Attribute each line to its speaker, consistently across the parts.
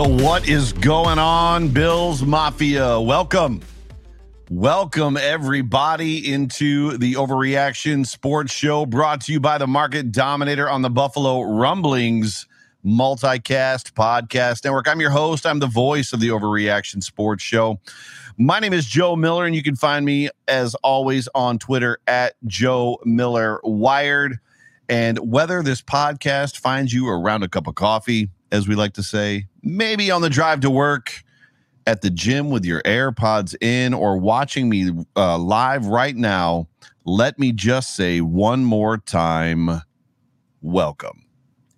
Speaker 1: Well, what is going on, Bills Mafia? Welcome. Welcome, everybody, into the Overreaction Sports Show brought to you by the Market Dominator on the Buffalo Rumblings Multicast Podcast Network. I'm your host. I'm the voice of the Overreaction Sports Show. My name is Joe Miller, and you can find me, as always, on Twitter at Joe Miller Wired. And whether this podcast finds you around a cup of coffee, as we like to say, maybe on the drive to work, at the gym with your AirPods in, or watching me uh, live right now, let me just say one more time welcome.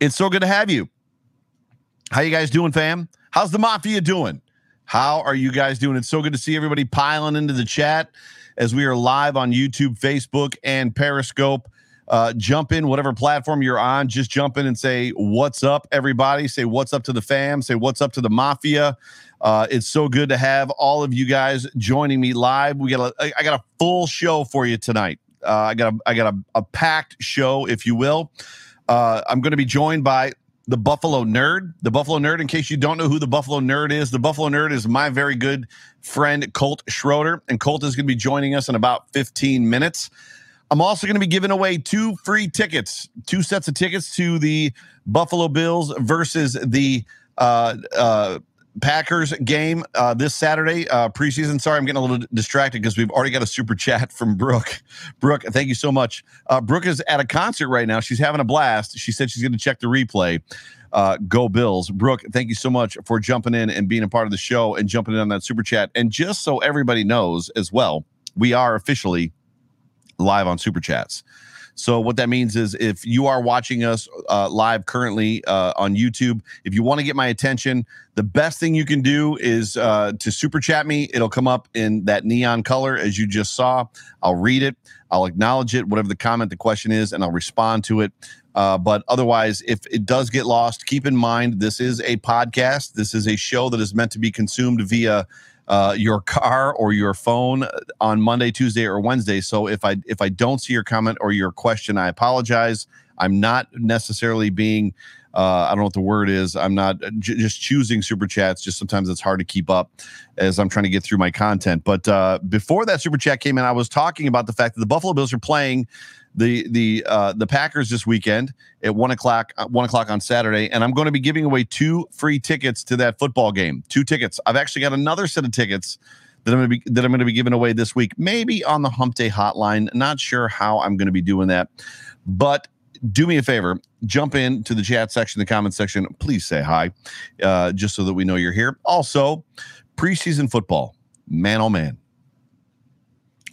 Speaker 1: It's so good to have you. How you guys doing, fam? How's the mafia doing? How are you guys doing? It's so good to see everybody piling into the chat as we are live on YouTube, Facebook, and Periscope. Uh, jump in, whatever platform you're on, just jump in and say, What's up, everybody? Say, What's up to the fam? Say, What's up to the mafia? Uh, it's so good to have all of you guys joining me live. We got a, I got a full show for you tonight. Uh, I got a, I got a, a packed show, if you will. Uh, I'm going to be joined by the Buffalo Nerd. The Buffalo Nerd, in case you don't know who the Buffalo Nerd is, the Buffalo Nerd is my very good friend, Colt Schroeder. And Colt is going to be joining us in about 15 minutes. I'm also going to be giving away two free tickets, two sets of tickets to the Buffalo Bills versus the uh, uh, Packers game uh, this Saturday, uh, preseason. Sorry, I'm getting a little distracted because we've already got a super chat from Brooke. Brooke, thank you so much. Uh, Brooke is at a concert right now. She's having a blast. She said she's going to check the replay. Uh, go Bills. Brooke, thank you so much for jumping in and being a part of the show and jumping in on that super chat. And just so everybody knows as well, we are officially live on super chats. So what that means is if you are watching us uh, live currently uh, on YouTube, if you want to get my attention, the best thing you can do is uh, to super chat me. It'll come up in that neon color as you just saw. I'll read it. I'll acknowledge it, whatever the comment, the question is, and I'll respond to it. Uh, but otherwise, if it does get lost, keep in mind this is a podcast. This is a show that is meant to be consumed via uh, your car or your phone on Monday, Tuesday, or Wednesday. So if I if I don't see your comment or your question, I apologize. I'm not necessarily being uh, I don't know what the word is. I'm not j- just choosing super chats. Just sometimes it's hard to keep up as I'm trying to get through my content. But uh, before that super chat came in, I was talking about the fact that the Buffalo Bills are playing the the uh, the Packers this weekend at one o'clock uh, one o'clock on Saturday, and I'm going to be giving away two free tickets to that football game. Two tickets. I've actually got another set of tickets that I'm going to be that I'm going to be giving away this week. Maybe on the Hump Day Hotline. Not sure how I'm going to be doing that, but do me a favor jump in to the chat section the comment section please say hi uh, just so that we know you're here also preseason football man oh man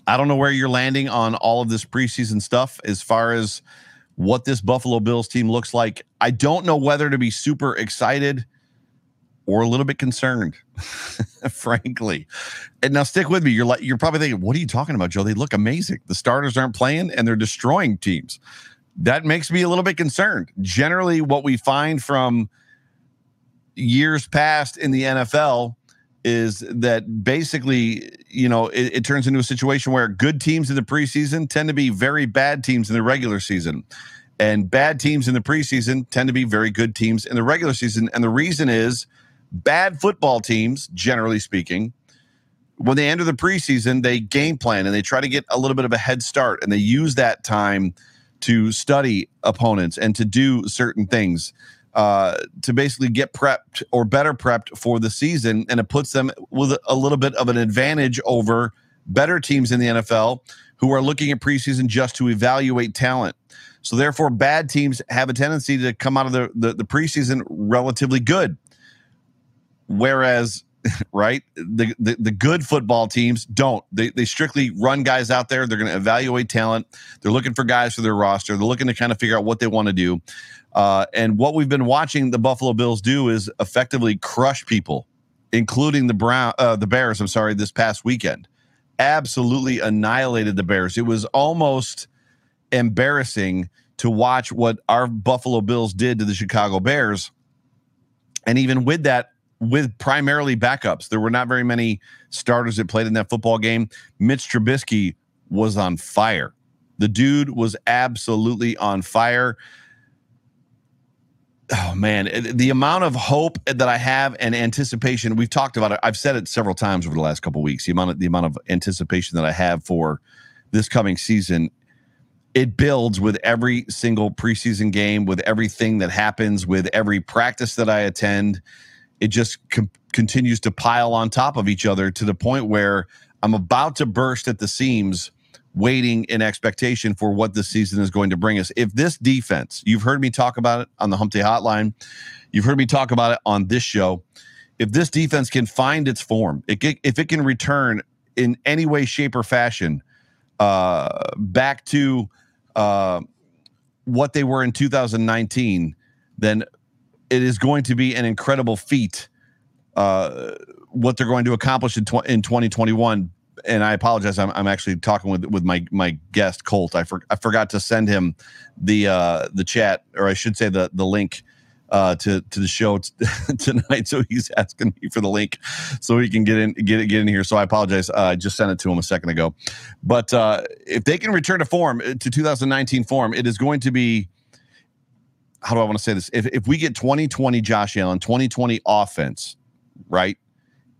Speaker 1: I don't know where you're landing on all of this preseason stuff as far as what this Buffalo Bills team looks like. I don't know whether to be super excited or a little bit concerned, frankly. And now stick with me. You're like you're probably thinking, what are you talking about, Joe? They look amazing. The starters aren't playing and they're destroying teams. That makes me a little bit concerned. Generally, what we find from years past in the NFL is that basically, you know, it, it, turns into a situation where good teams in the preseason tend to be very bad teams in the regular season. And bad teams in the preseason tend to be very good teams in the regular season. And the reason is bad football teams, generally speaking, when they enter the preseason, they game plan and they try to get a little bit of a head start and they use that time to study opponents and to do certain things uh, to basically get prepped or better prepped for the season. And it puts them with a little bit of an advantage over better teams in the NFL who are looking at preseason just to evaluate talent. So therefore, bad teams have a tendency to come out of the, the, the preseason relatively good. Whereas right? The, the, the good football teams don't. They they strictly run guys out there. They're going to evaluate talent. They're looking for guys for their roster. They're looking to kind of figure out what they want to do. Uh, and what we've been watching the Buffalo Bills do is effectively crush people, including the Brown uh, the Bears. I'm sorry, this past weekend, absolutely annihilated the Bears. It was almost embarrassing to watch what our Buffalo Bills did to the Chicago Bears. And even with that, with primarily backups. There were not very many starters that played in that football game. Mitch Trubisky was on fire. The dude was absolutely on fire. Oh man, the amount of hope that I have and anticipation. We've talked about it. I've said it several times over the last couple weeks. The amount of the amount of anticipation that I have for this coming season it builds with every single preseason game, with everything that happens, with every practice that I attend it just com- continues to pile on top of each other to the point where I'm about to burst at the seams, waiting in expectation for what this season is going to bring us. If this defense, you've heard me talk about it on the Hump Day Hotline, you've heard me talk about it on this show. If this defense can find its form, it can, if it can return in any way, shape, or fashion uh, back to uh, what they were in 2019, then it is going to be an incredible feat uh, what they're going to accomplish in, tw- in 2021 and I apologize. I'm, I'm actually talking with with my my guest Colt. I for, I forgot to send him the uh, the chat, or I should say the the link uh, to to the show t- tonight. So he's asking me for the link so he can get in get get in here. So I apologize. Uh, I just sent it to him a second ago. But uh, if they can return to form uh, to 2019 form, it is going to be how do I want to say this? If, if we get 2020 Josh Allen, 2020 offense, right?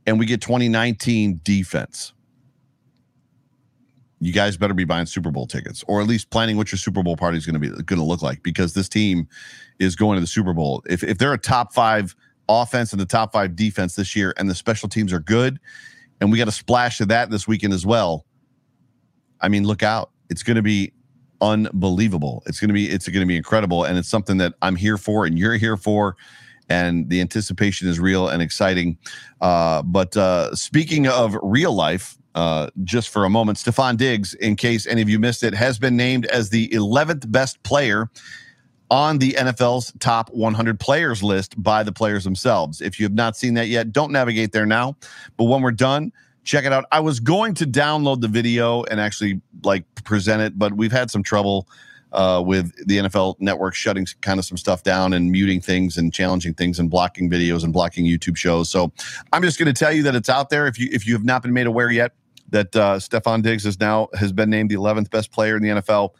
Speaker 1: And we get 2019 defense, you guys better be buying Super Bowl tickets or at least planning what your Super Bowl party is going to be going to look like because this team is going to the Super Bowl. If, if they're a top five offense and the top five defense this year and the special teams are good, and we got a splash of that this weekend as well, I mean, look out. It's going to be unbelievable. It's going to be it's going to be incredible, and it's something that I'm here for, and you're here for, and the anticipation is real and exciting. Uh, but uh, speaking of real life, uh, just for a moment, Stefon Diggs, in case any of you missed it, has been named as the 11th best player on the NFL's top 100 players list by the players themselves. If you have not seen that yet, don't navigate there now. But when we're done, check it out. I was going to download the video and actually like present it, but we've had some trouble uh, with the NFL network shutting kind of some stuff down and muting things and challenging things and blocking videos and blocking YouTube shows. So I'm just going to tell you that it's out there. If you if you have not been made aware yet that uh, Stefon Diggs is now has been named the 11th best player in the NFL.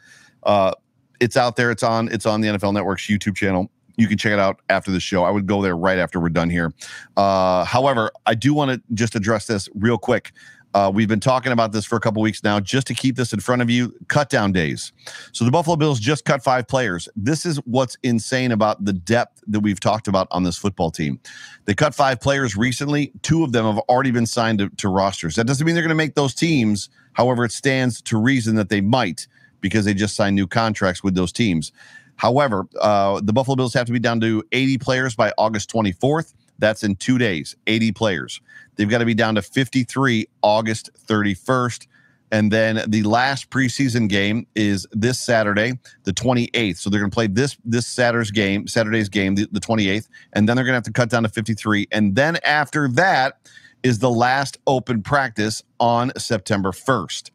Speaker 1: Uh, it's out there. It's on. It's on the NFL Network's YouTube channel you can check it out after the show. I would go there right after we're done here. Uh, however, I do want to just address this real quick. Uh, we've been talking about this for a couple weeks now, just to keep this in front of you. Cut down days. So the Buffalo Bills just cut five players. This is what's insane about the depth that we've talked about on this football team. They cut five players recently. Two of them have already been signed to, to rosters. That doesn't mean they're going to make those teams. However, it stands to reason that they might because they just signed new contracts with those teams. However, uh, the Buffalo Bills have to be down to 80 players by August 24th. That's in two days, 80 players. They've got to be down to 53 August 31st. And then the last preseason game is this Saturday, the 28th. So they're going to play this this Saturday's game, Saturday's game, the, the 28th, and then they're going to have to cut down to 53. And then after that is the last open practice on September 1st.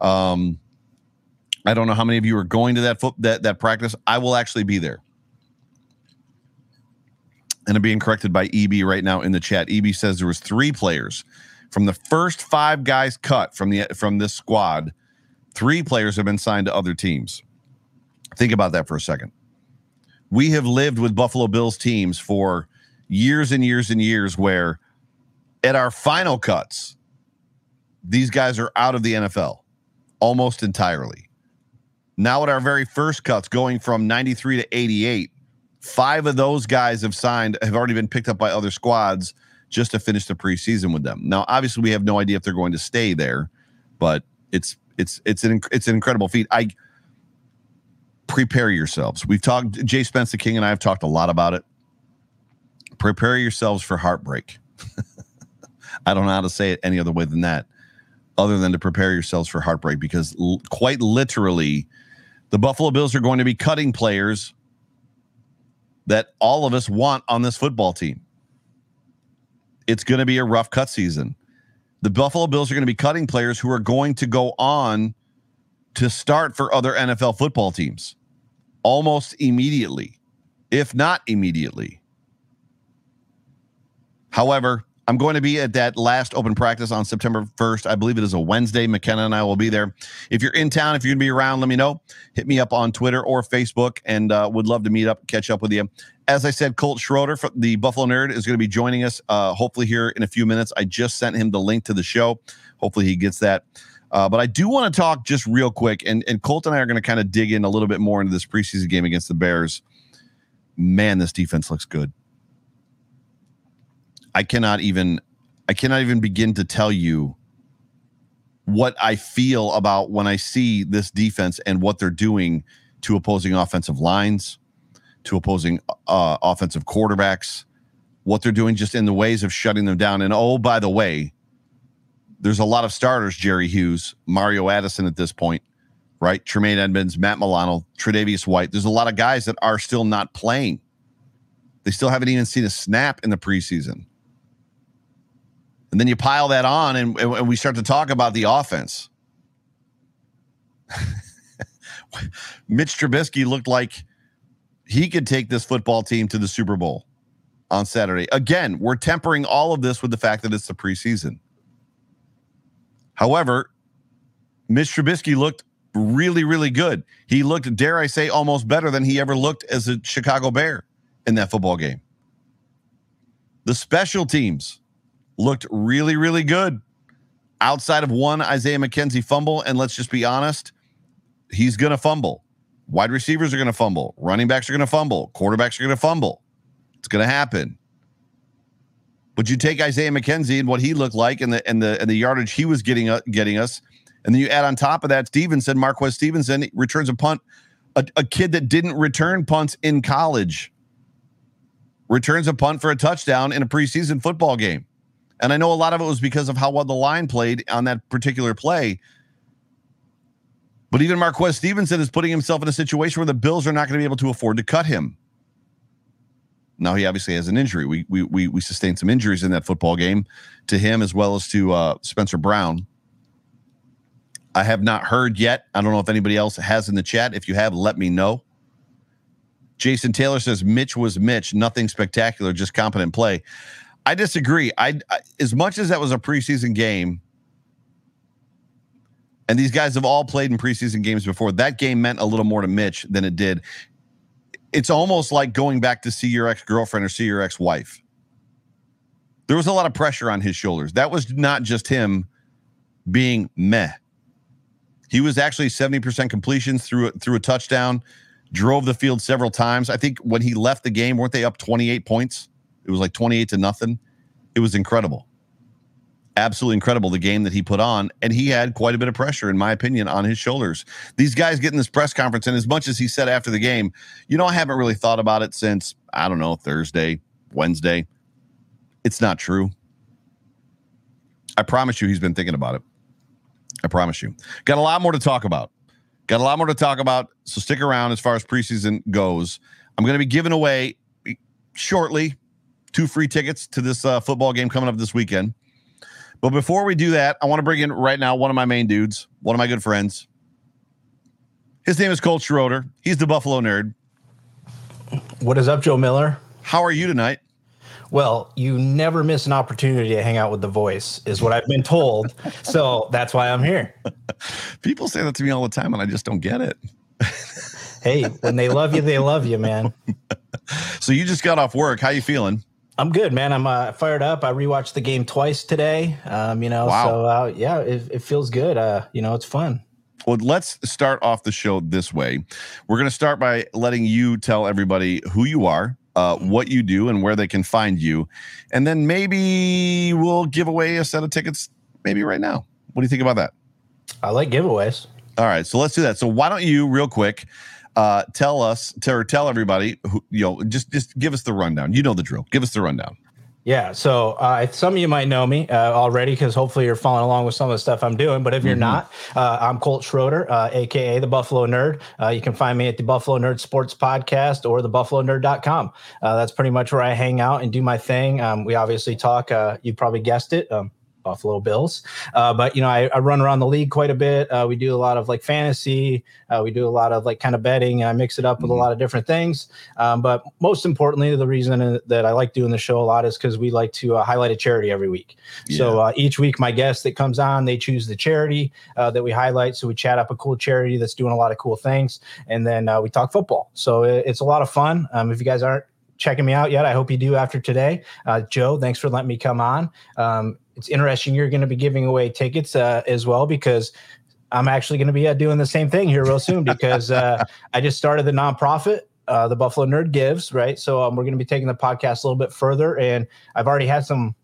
Speaker 1: Um, I don't know how many of you are going to that foot that that practice. I will actually be there. And I'm being corrected by EB right now in the chat. EB says there was three players from the first five guys cut from the from this squad. Three players have been signed to other teams. Think about that for a second. We have lived with Buffalo Bills teams for years and years and years where at our final cuts, these guys are out of the NFL almost entirely Now, at our very first cuts, going from 93 to 88, five of those guys have signed, have already been picked up by other squads just to finish the preseason with them. Now, obviously, we have no idea if they're going to stay there, but it's it's it's an it's an incredible feat. I prepare yourselves. We've talked. Jay Spence, the King, and I have talked a lot about it. Prepare yourselves for heartbreak. I don't know how to say it any other way than that, other than to prepare yourselves for heartbreak, because l- quite literally, the Buffalo Bills are going to be cutting players that all of us want on this football team. It's going to be a rough cut season. The Buffalo Bills are going to be cutting players who are going to go on to start for other NFL football teams almost immediately, if not immediately. However, I'm going to be at that last open practice on September 1st. I believe it is a Wednesday. McKenna and I will be there. If you're in town, if you're going to be around, let me know. Hit me up on Twitter or Facebook and uh, would love to meet up, catch up with you. As I said, Colt Schroeder, from the Buffalo Nerd, is going to be joining us uh, hopefully here in a few minutes. I just sent him the link to the show. Hopefully he gets that. Uh, but I do want to talk just real quick, and, and Colt and I are going to kind of dig in a little bit more into this preseason game against the Bears. Man, this defense looks good. I cannot even I cannot even begin to tell you what I feel about when I see this defense and what they're doing to opposing offensive lines, to opposing uh, offensive quarterbacks, what they're doing just in the ways of shutting them down. And oh, by the way, there's a lot of starters, Jerry Hughes, Mario Addison at this point, right? Tremaine Edmunds, Matt Milano, Tre'Davious White. There's a lot of guys that are still not playing. They still haven't even seen a snap in the preseason. And then you pile that on, and, and we start to talk about the offense. Mitch Trubisky looked like he could take this football team to the Super Bowl on Saturday. Again, we're tempering all of this with the fact that it's the preseason. However, Mitch Trubisky looked really, really good. He looked, dare I say, almost better than he ever looked as a Chicago Bear in that football game. The special teams looked really, really good outside of one Isaiah McKenzie fumble. And let's just be honest, he's going to fumble. Wide receivers are going to fumble. Running backs are going to fumble. Quarterbacks are going to fumble. It's going to happen. But you take Isaiah McKenzie and what he looked like and the and the and the yardage he was getting uh, getting us, and then you add on top of that Stevenson, Marquez Stevenson returns a punt, a, a kid that didn't return punts in college, returns a punt for a touchdown in a preseason football game. And I know a lot of it was because of how well the line played on that particular play. But even Marquez Stevenson is putting himself in a situation where the Bills are not going to be able to afford to cut him. Now he obviously has an injury. We we we, we sustained some injuries in that football game to him as well as to uh, Spencer Brown. I have not heard yet. I don't know if anybody else has in the chat. If you have, let me know. Jason Taylor says Mitch was Mitch. Nothing spectacular, just competent play. I disagree. I, I as much as that was a preseason game, and these guys have all played in preseason games before. That game meant a little more to Mitch than it did. It's almost like going back to see your ex girlfriend or see your ex wife. There was a lot of pressure on his shoulders. That was not just him being meh. He was actually 70% completions through through a touchdown, drove the field several times. I think when he left the game, weren't they up 28 points? It was like 28 to nothing. It was incredible. Absolutely incredible the game that he put on. And he had quite a bit of pressure, in my opinion, on his shoulders. These guys get in this press conference, and as much as he said after the game, you know, I haven't really thought about it since, I don't know, Thursday, Wednesday. It's not true. I promise you, he's been thinking about it. I promise you. Got a lot more to talk about. Got a lot more to talk about. So stick around as far as preseason goes. I'm going to be giving away shortly two free tickets to this uh, football game coming up this weekend. But before we do that, I want to bring in right now one of my main dudes, one of my good friends. His name is Colt Schroeder. He's the Buffalo nerd.
Speaker 2: What is up, Joe Miller?
Speaker 1: How are you tonight?
Speaker 2: Well, you never miss an opportunity to hang out with the voice, is what I've been told. so that's why I'm here.
Speaker 1: People say that to me all the time, and I just don't get it.
Speaker 2: hey, when they love you, they love you, man.
Speaker 1: so you just got off work. How you feeling?
Speaker 2: I'm good, man. I'm uh, fired up. I rewatched the game twice today. Um, you know, wow. so uh, yeah, it, it, feels good. Uh, you know, it's fun.
Speaker 1: Well, let's start off the show this way. We're going to start by letting you tell everybody who you are, uh, what you do, and where they can find you. And then maybe we'll give away a set of tickets, maybe right now. What do you think about that?
Speaker 2: I like giveaways.
Speaker 1: All right, so let's do that. So why don't you, real quick, uh, tell us, or tell everybody, who, you know, just just give us the rundown. You know the drill. Give us the rundown.
Speaker 2: Yeah. So uh, some of you might know me uh, already because hopefully you're following along with some of the stuff I'm doing. But if you're mm-hmm. not, uh, I'm Colt Schroeder, uh, AKA the Buffalo Nerd. Uh, you can find me at the Buffalo Nerd Sports Podcast or the buffalonerd.com. Uh, that's pretty much where I hang out and do my thing. Um, we obviously talk, you probably guessed it. Um, Buffalo Bills. Uh, but you know, I, I, run around the league quite a bit. Uh, we do a lot of like fantasy. Uh, we do a lot of like kind of betting. and I mix it up with mm-hmm. a lot of different things. Um, but most importantly, the reason that I like doing the show a lot is because we like to uh, highlight a charity every week. Yeah. So uh, each week, my guest that comes on, they choose the charity uh, that we highlight. So we chat up a cool charity that's doing a lot of cool things, and then we talk football. So it, it's a lot of fun. Um, if you guys aren't checking me out yet. I hope you do after today. Uh, Joe, thanks for letting me come on. Um, it's interesting. You're going to be giving away tickets uh, as well because I'm actually going to be uh, doing the same thing here real soon because uh, I just started the nonprofit. Uh, the Buffalo Nerd Gives, right? So um, we're going to be taking the podcast a little bit further, and I've already had some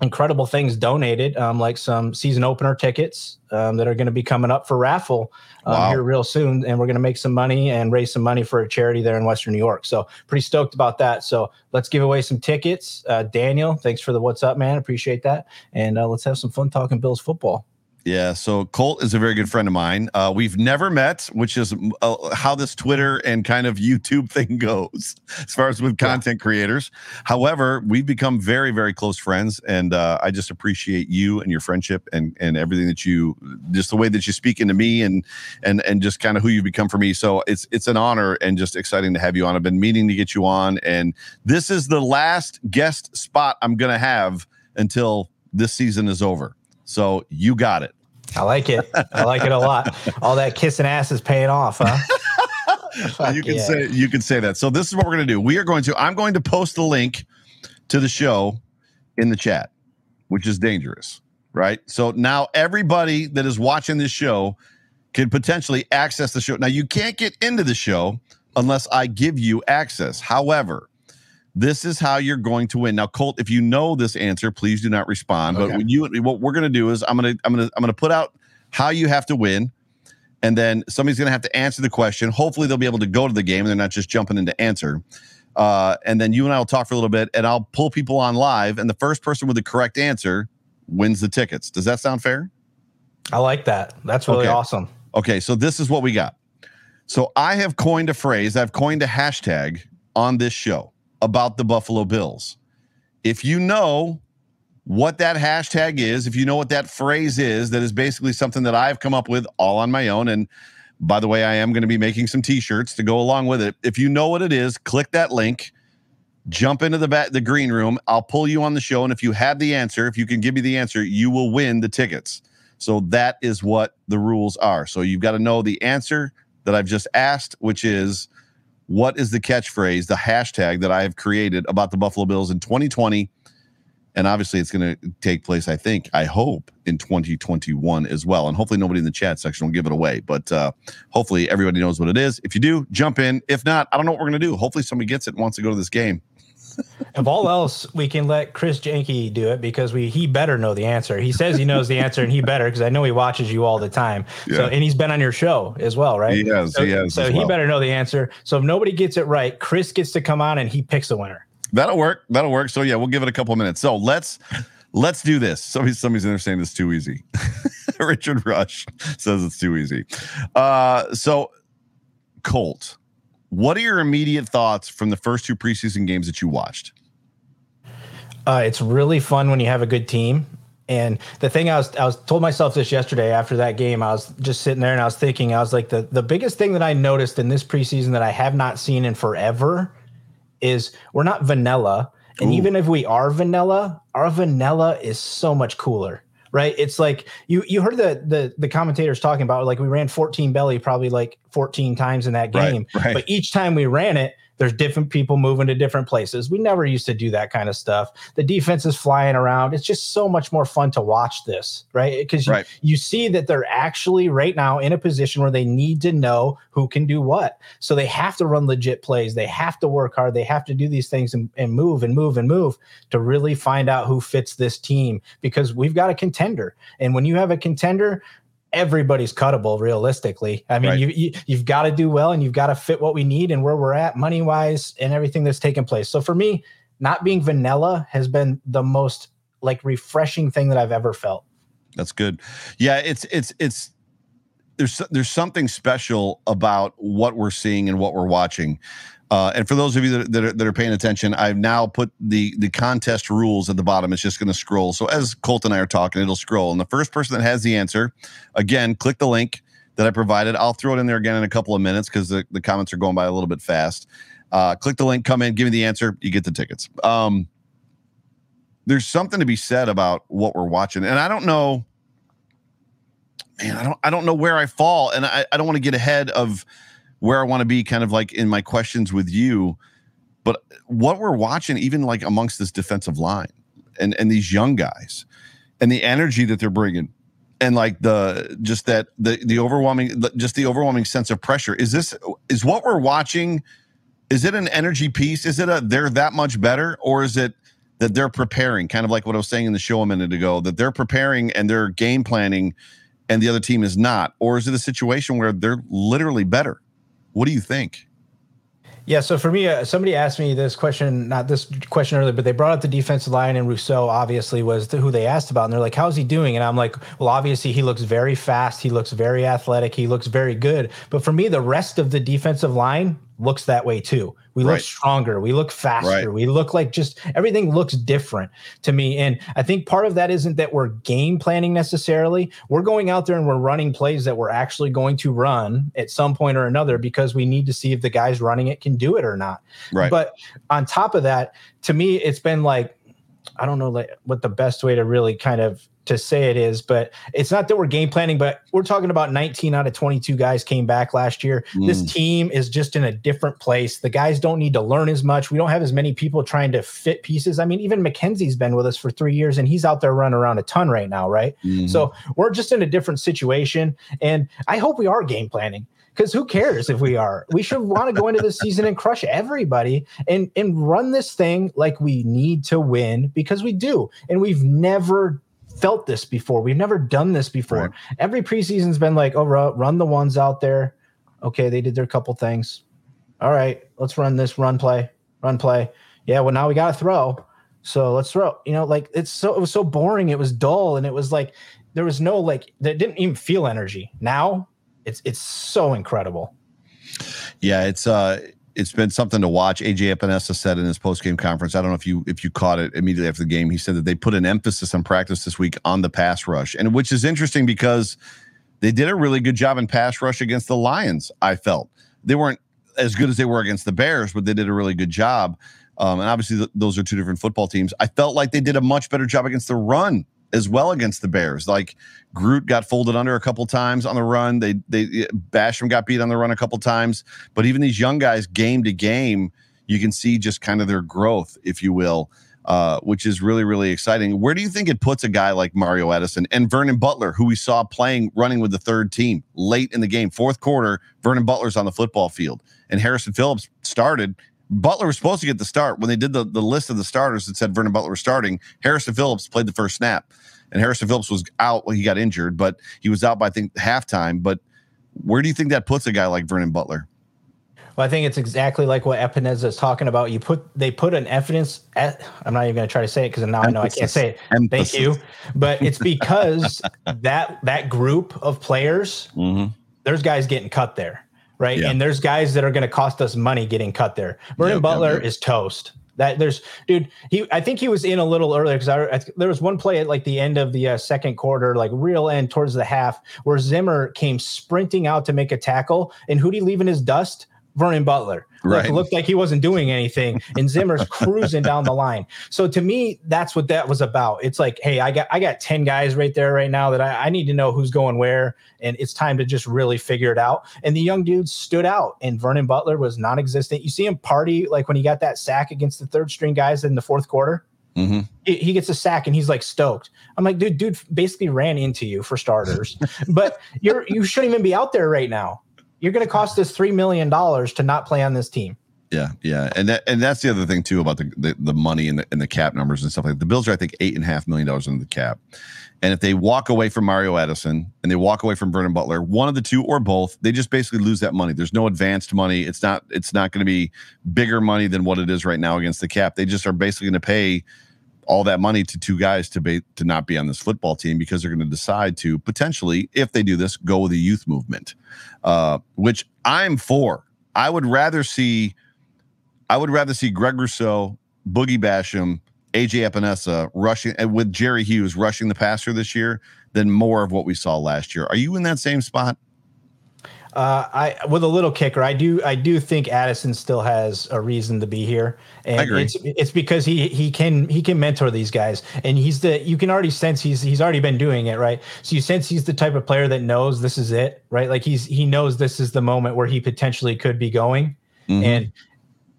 Speaker 2: incredible things donated, um, like some season opener tickets um, that are going to be coming up for raffle um, wow. here real soon. And we're going to make some money and raise some money for a charity there in Western New York. So pretty stoked about that. So let's give away some tickets. Uh, Daniel, thanks for the what's up, man. Appreciate that. And uh, let's have some fun talking Bills football.
Speaker 1: Yeah, so Colt is a very good friend of mine. Uh, we've never met, which is uh, how this Twitter and kind of YouTube thing goes, as far as with content yeah. creators. However, we've become very, very close friends, and uh, I just appreciate you and your friendship and and everything that you, just the way that you speak into me and and and just kind of who you've become for me. So it's it's an honor and just exciting to have you on. I've been meaning to get you on, and this is the last guest spot I'm going to have until this season is over. So you got it.
Speaker 2: I like it. I like it a lot. All that kissing ass is paying off, huh?
Speaker 1: you can yeah. say you can say that. So this is what we're going to do. We are going to I'm going to post the link to the show in the chat, which is dangerous, right? So now everybody that is watching this show can potentially access the show. Now you can't get into the show unless I give you access. However, this is how you're going to win. Now, Colt, if you know this answer, please do not respond. Okay. But you, what we're going to do is I'm going to I'm going to I'm going to put out how you have to win, and then somebody's going to have to answer the question. Hopefully, they'll be able to go to the game and they're not just jumping into answer. Uh, and then you and I will talk for a little bit, and I'll pull people on live, and the first person with the correct answer wins the tickets. Does that sound fair?
Speaker 2: I like that. That's really
Speaker 1: okay.
Speaker 2: awesome.
Speaker 1: Okay, so this is what we got. So I have coined a phrase. I've coined a hashtag on this show about the Buffalo Bills. If you know what that hashtag is, if you know what that phrase is, that is basically something that I've come up with all on my own. And by the way, I am going to be making some t-shirts to go along with it. If you know what it is, click that link, jump into the bat, the green room. I'll pull you on the show. And if you have the answer, if you can give me the answer, you will win the tickets. So that is what the rules are. So you've got to know the answer that I've just asked, which is what is the catchphrase, the hashtag that I have created about the Buffalo Bills in 2020? And obviously, it's going to take place, I think, I hope, in 2021 as well. And hopefully, nobody in the chat section will give it away. But uh, hopefully, everybody knows what it is. If you do, jump in. If not, I don't know what we're going to do. Hopefully, somebody gets it and wants to go to this game
Speaker 2: if all else, we can let Chris Jenke do it because we he better know the answer. He says he knows the answer, and he better because I know he watches you all the time. Yeah. So and he's been on your show as well, right?
Speaker 1: He has.
Speaker 2: So,
Speaker 1: he has.
Speaker 2: So he
Speaker 1: well.
Speaker 2: better know the answer. So if nobody gets it right, Chris gets to come on and he picks the winner.
Speaker 1: That'll work. That'll work. So yeah, we'll give it a couple minutes. So let's let's do this. Somebody, somebody's in there saying it's too easy. Richard Rush says it's too easy. Uh, so Colt, what are your immediate thoughts from the first two preseason games that you watched?
Speaker 2: Uh, it's really fun when you have a good team. And the thing I was I was told myself this yesterday after that game, I was just sitting there and I was thinking, I was like, the, the biggest thing that I noticed in this preseason that I have not seen in forever is we're not vanilla. And Ooh. even if we are vanilla, our vanilla is so much cooler right? It's like you you heard the the the commentators talking about like we ran 14 belly probably like 14 times in that game,
Speaker 1: right, right.
Speaker 2: but each time we ran it, There's different people moving to different places. We never used to do that kind of stuff. The defense is flying around. It's just so much more fun to watch this, right? Because you, right. you see that they're actually right now in a position where they need to know who can do what. So they have to run legit plays. They have to work hard. They have to do these things and, and move and move and move to really find out who fits this team because we've got a contender. And when you have a contender, everybody's cuttable realistically. I mean, right. you, you have got to do well and you've got to fit what we need and where we're at money wise and everything that's taken place. So for me, not being vanilla has been the most like refreshing thing that I've ever felt.
Speaker 1: That's good. Yeah, it's it's it's there's there's something special about what we're seeing and what we're watching. Uh, and for those of you that, that, are, that are paying attention, I've now put the the contest rules at the bottom. It's just going to scroll. So as Colt and I are talking, it'll scroll, and the first person that has the answer, again, click the link that I provided. I'll throw it in there again in a couple of minutes because the, the comments are going by a little bit fast. Uh, click the link, come in, give me the answer, you get the tickets. Um, there's something to be said about what we're watching, and I don't know, man, I don't I don't know where I fall, and I, I don't want to get ahead of where I want to be kind of like in my questions with you. But what we're watching, even like amongst this defensive line and, and these young guys and the energy that they're bringing and like the just that the the overwhelming just the overwhelming sense of pressure is this is what we're watching is it an energy piece? Is it a they're that much better? Or is it that they're preparing kind of like what i was saying in the show a minute ago that they're preparing and they're game planning and the other team is not? Or is it a situation where they're literally better what do you think?
Speaker 2: Yeah, so for me, uh, somebody asked me this question, not this question earlier, but they brought up the defensive line, and Rousseau obviously was the, who they asked about. And they're like, How's he doing? And I'm like, Well, obviously, he looks very fast. He looks very athletic. He looks very good. But for me, the rest of the defensive line looks that way too. We right. look stronger. We look faster. Right. We look like just everything looks different to me. And I think part of that isn't that we're game planning necessarily. We're going out there and we're running plays that we're actually going to run at some point or another because we need to see if the guys running it can do it or not.
Speaker 1: Right.
Speaker 2: But on top of that, to me, it's been like, I don't know like what the best way to really kind of to say it is, but it's not that we're game planning, but we're talking about 19 out of 22 guys came back last year. Mm. This team is just in a different place. The guys don't need to learn as much. We don't have as many people trying to fit pieces. I mean, even McKenzie's been with us for three years and he's out there running around a ton right now, right? Mm. So we're just in a different situation. And I hope we are game planning because who cares if we are? We should want to go into the season and crush everybody and and run this thing like we need to win because we do, and we've never felt this before. We've never done this before. Right. Every preseason's been like, oh, run the ones out there. Okay, they did their couple things. All right, let's run this run play, run play. Yeah, well now we got to throw. So let's throw. You know, like it's so it was so boring. It was dull, and it was like there was no like that didn't even feel energy. Now it's it's so incredible.
Speaker 1: Yeah, it's uh it's been something to watch. AJ Epenesa said in his post game conference. I don't know if you if you caught it immediately after the game. He said that they put an emphasis on practice this week on the pass rush, and which is interesting because they did a really good job in pass rush against the Lions. I felt they weren't as good as they were against the Bears, but they did a really good job. Um, and obviously, th- those are two different football teams. I felt like they did a much better job against the run as well against the Bears. Like Groot got folded under a couple times on the run. They they Basham got beat on the run a couple times. But even these young guys, game to game, you can see just kind of their growth, if you will. Uh, which is really, really exciting. Where do you think it puts a guy like Mario Addison and Vernon Butler, who we saw playing, running with the third team late in the game, fourth quarter? Vernon Butler's on the football field, and Harrison Phillips started. Butler was supposed to get the start when they did the, the list of the starters that said Vernon Butler was starting. Harrison Phillips played the first snap and Harrison Phillips was out. Well, he got injured, but he was out by I think halftime. But where do you think that puts a guy like Vernon Butler?
Speaker 2: Well, I think it's exactly like what Epenesa is talking about. You put they put an evidence. At, I'm not even going to try to say it because now Emphasis. I know I can't say it. Emphasis. Thank you, but it's because that that group of players, mm-hmm. there's guys getting cut there, right? Yeah. And there's guys that are going to cost us money getting cut there. Vernon yep, Butler yep, yep. is toast. That there's, dude. He, I think he was in a little earlier because I, I, there was one play at like the end of the uh, second quarter, like real end towards the half, where Zimmer came sprinting out to make a tackle, and who'd he leave in his dust? Vernon Butler. Right. Like, looked like he wasn't doing anything, and Zimmer's cruising down the line. So to me, that's what that was about. It's like, hey, I got I got 10 guys right there right now that I, I need to know who's going where, and it's time to just really figure it out. And the young dudes stood out, and Vernon Butler was non-existent. You see him party like when he got that sack against the third string guys in the fourth quarter. Mm-hmm. He, he gets a sack and he's like stoked. I'm like, dude, dude basically ran into you for starters, but you're you shouldn't even be out there right now you're going to cost us three million dollars to not play on this team.
Speaker 1: Yeah, yeah, and that and that's the other thing too about the the, the money and the, and the cap numbers and stuff like that. The Bills are I think eight and a half million dollars under the cap, and if they walk away from Mario Addison and they walk away from Vernon Butler, one of the two or both, they just basically lose that money. There's no advanced money. It's not it's not going to be bigger money than what it is right now against the cap. They just are basically going to pay all that money to two guys to be to not be on this football team because they're going to decide to potentially, if they do this, go with the youth movement, uh, which I'm for. I would rather see, I would rather see Greg Rousseau, Boogie Basham, AJ Epenesa rushing with Jerry Hughes rushing the passer this year than more of what we saw last year. Are you in that same spot?
Speaker 2: Uh, I with a little kicker, I do I do think Addison still has a reason to be here, and it's it's because he he can he can mentor these guys, and he's the you can already sense he's he's already been doing it right. So you sense he's the type of player that knows this is it, right? Like he's he knows this is the moment where he potentially could be going, mm-hmm. and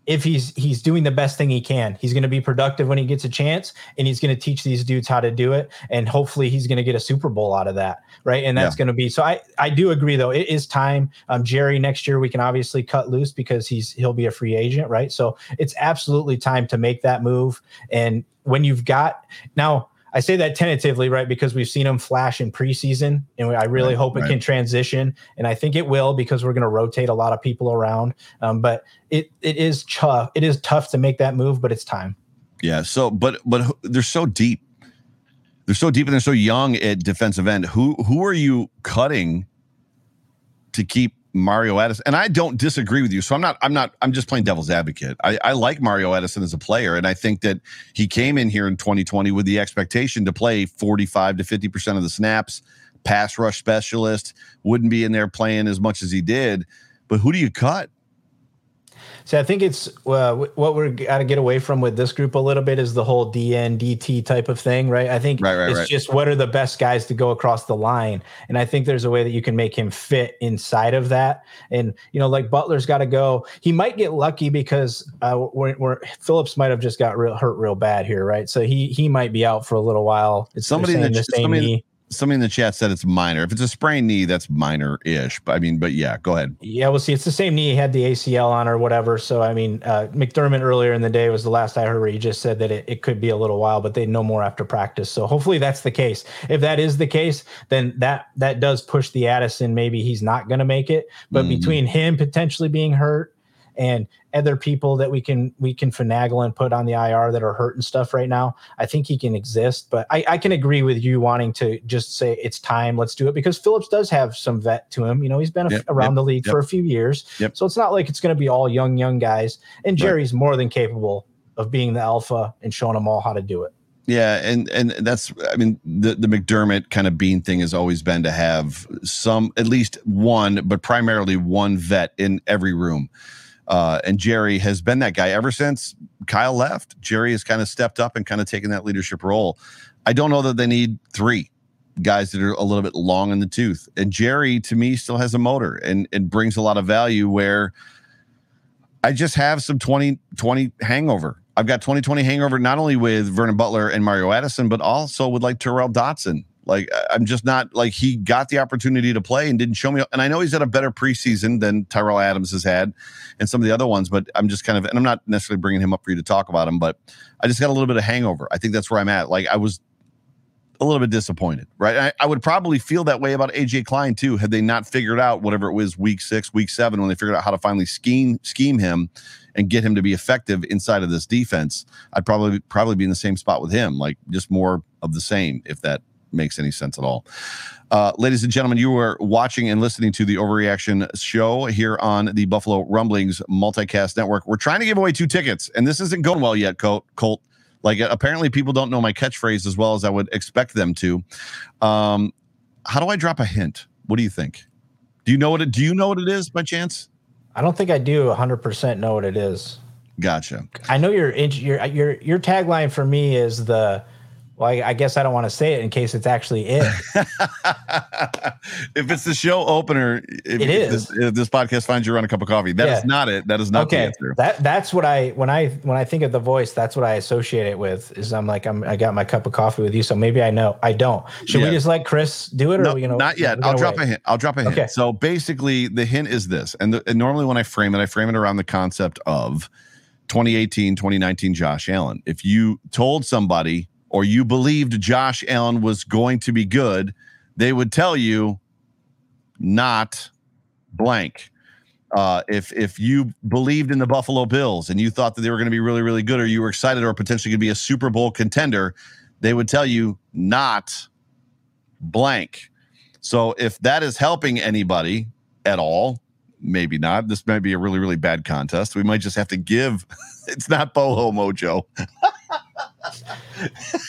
Speaker 2: if he's he's doing the best thing he can. He's going to be productive when he gets a chance, and he's going to teach these dudes how to do it. And hopefully, he's going to get a Super Bowl out of that, right? And that's yeah. going to be so. I I do agree though. It is time. Um, Jerry next year we can obviously cut loose because he's he'll be a free agent, right? So it's absolutely time to make that move. And when you've got now I say that tentatively, right? Because we've seen him flash in preseason, and I really right, hope it right. can transition. And I think it will because we're going to rotate a lot of people around. Um, but it it is tough. It is tough to make that move, but it's time.
Speaker 1: Yeah. So, but but they're so deep. They're so deep and they're so young at defensive end. Who who are you cutting to keep Mario Addison, and I don't disagree with you. So I'm not, I'm not, I'm just playing devil's advocate. I, I, like Mario Addison as a player, and I think that he came in here in 2020 with the expectation to play 45 to 50 percent of the snaps, pass rush specialist, wouldn't be in there playing as much as he did. But who do you cut?
Speaker 2: See, I think it's uh, what we're got to get away from with this group a little bit is the whole DN DT type of thing, right? I think right, right, it's right. just what are the best guys to go across the line, and I think there's a way that you can make him fit inside of that. And you know, like Butler's got to go. He might get lucky because uh, we're, we're, Phillips might have just got real, hurt real bad here, right? So he he might be out for a little while.
Speaker 1: It's somebody in the, the same somebody, knee somebody in the chat said it's minor. If it's a sprained knee, that's minor-ish. But I mean, but yeah, go ahead.
Speaker 2: Yeah, we'll see. It's the same knee he had the ACL on or whatever. So I mean, uh, McDermott earlier in the day was the last I heard where he just said that it, it could be a little while, but they know more after practice. So hopefully that's the case. If that is the case, then that that does push the Addison. Maybe he's not going to make it. But mm-hmm. between him potentially being hurt and other people that we can we can finagle and put on the IR that are hurt and stuff right now. I think he can exist, but I, I can agree with you wanting to just say it's time, let's do it because Phillips does have some vet to him. You know, he's been yep, around yep, the league yep. for a few years, so it's not like it's going to be all young young guys. And Jerry's right. more than capable of being the alpha and showing them all how to do it.
Speaker 1: Yeah, and and that's I mean the the McDermott kind of Beane thing has always been to have some at least one, but primarily one vet in every room. Uh, and Jerry has been that guy ever since Kyle left. Jerry has kind of stepped up and kind of taken that leadership role. I don't know that they need three guys that are a little bit long in the tooth. And Jerry, to me, still has a motor and, and brings a lot of value where I just have some 2020 hangover. I've got 2020 hangover not only with Vernon Butler and Mario Addison, but also with like Tyrel Dodson like I'm just not like he got the opportunity to play and didn't show me. And I know he's had a better preseason than Tyrell Adams has had, and some of the other ones. But I'm just kind of, and I'm not necessarily bringing him up for you to talk about him, but I just got a little bit of hangover. I think that's where I'm at. Like I was a little bit disappointed, right? I, I, would probably feel that way about AJ Klein too, had they not figured out whatever it was week six, week seven, when they figured out how to finally scheme scheme him and get him to be effective inside of this defense. I'd probably probably be in the same spot with him, like just more of the same, if that makes any sense at all. Uh, ladies and gentlemen, you are watching and listening to the Overreaction Show here on the Buffalo Rumblings Multicast Network. We're trying to give away two tickets, and this isn't going well yet, Colt. Colt. Like, apparently, people don't know my catchphrase as well as I would expect them to. Um, how do I drop a hint? What do you think? Do you know what it? Do you know what it is by chance?
Speaker 2: I don't think I do 100% know what it is.
Speaker 1: Gotcha.
Speaker 2: I know your your your your tagline for me is the well, I, I guess I don't want to say it in case it's actually it.
Speaker 1: if it's the show opener, if,
Speaker 2: It
Speaker 1: if. This, if this podcast finds you around a cup of coffee. That is
Speaker 2: Yeah.
Speaker 1: not it. That is not the
Speaker 2: okay,
Speaker 1: answer.
Speaker 2: that that's what I when I when I think of the voice, that's what I associate it with. Is I'm like I'm I got my cup of coffee with you, so maybe I know. I don't. Should
Speaker 1: Yeah.
Speaker 2: we just let Chris do it, or
Speaker 1: No,
Speaker 2: are we gonna
Speaker 1: not yet. I'll drop
Speaker 2: wait?
Speaker 1: a hint. I'll drop a hint.
Speaker 2: Okay.
Speaker 1: So basically, the hint is this, and, the, and normally when I frame it, I frame it around the concept of 2018, 2019 Josh Allen. If you told somebody or you believed Josh Allen was going to be good, they would tell you not blank. Uh, if if you believed in the Buffalo Bills and you thought that they were going to be really really good, or you were excited or potentially going to be a Super Bowl contender, they would tell you not blank. So if that is helping anybody at all, maybe not. This might be a really, really bad contest. We might just have to give. It's not boho mojo.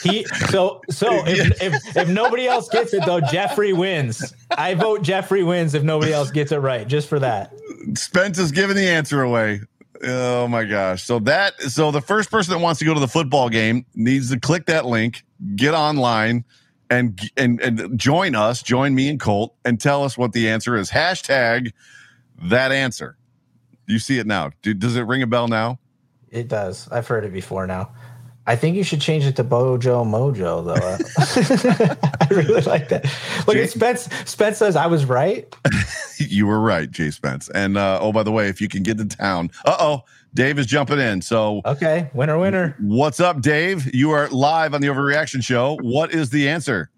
Speaker 2: He so so if, if if nobody else gets it though, Jeffrey wins. I vote Jeffrey wins if nobody else gets it right, just for that.
Speaker 1: Spence is giving the answer away. Oh my gosh. So that so the first person that wants to go to the football game needs to click that link, get online and and and join us, join me and Colt and tell us what the answer is. Hashtag that answer. You see it now. Do, does it ring a bell now?
Speaker 2: It does. I've heard it before now. I think you should change it to Bojo Mojo though. I really like that. Look
Speaker 1: Jay-
Speaker 2: Spence. Spence says I was right.
Speaker 1: you were right, Jay Spence. And uh, oh, by the way, if you can get to town, uh oh, Dave is jumping in. So,
Speaker 2: Okay, winner, winner.
Speaker 1: what's up, Dave? You are live on the Overreaction Show. What is the answer?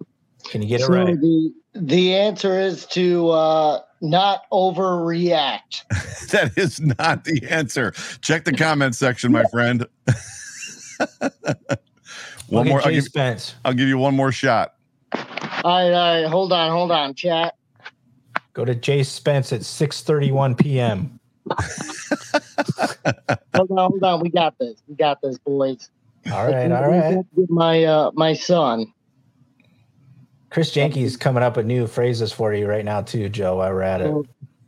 Speaker 2: Can you get it
Speaker 3: so
Speaker 2: right?
Speaker 3: the the answer is to uh, not overreact.
Speaker 1: That is not the answer. Check the comments section, my friend. One more. I'll
Speaker 2: Jay
Speaker 1: give,
Speaker 2: Spence.
Speaker 1: I'll give you one more shot.
Speaker 3: All right, all right, hold on, hold on, chat.
Speaker 2: Go to Jay Spence at 6:31 p.m.
Speaker 3: Hold on, hold on. We got this. We got this, boys.
Speaker 2: All right, all right.
Speaker 3: My uh, my son.
Speaker 2: Chris Jenke's coming up with new phrases for you right now too, Joe. While we're at it.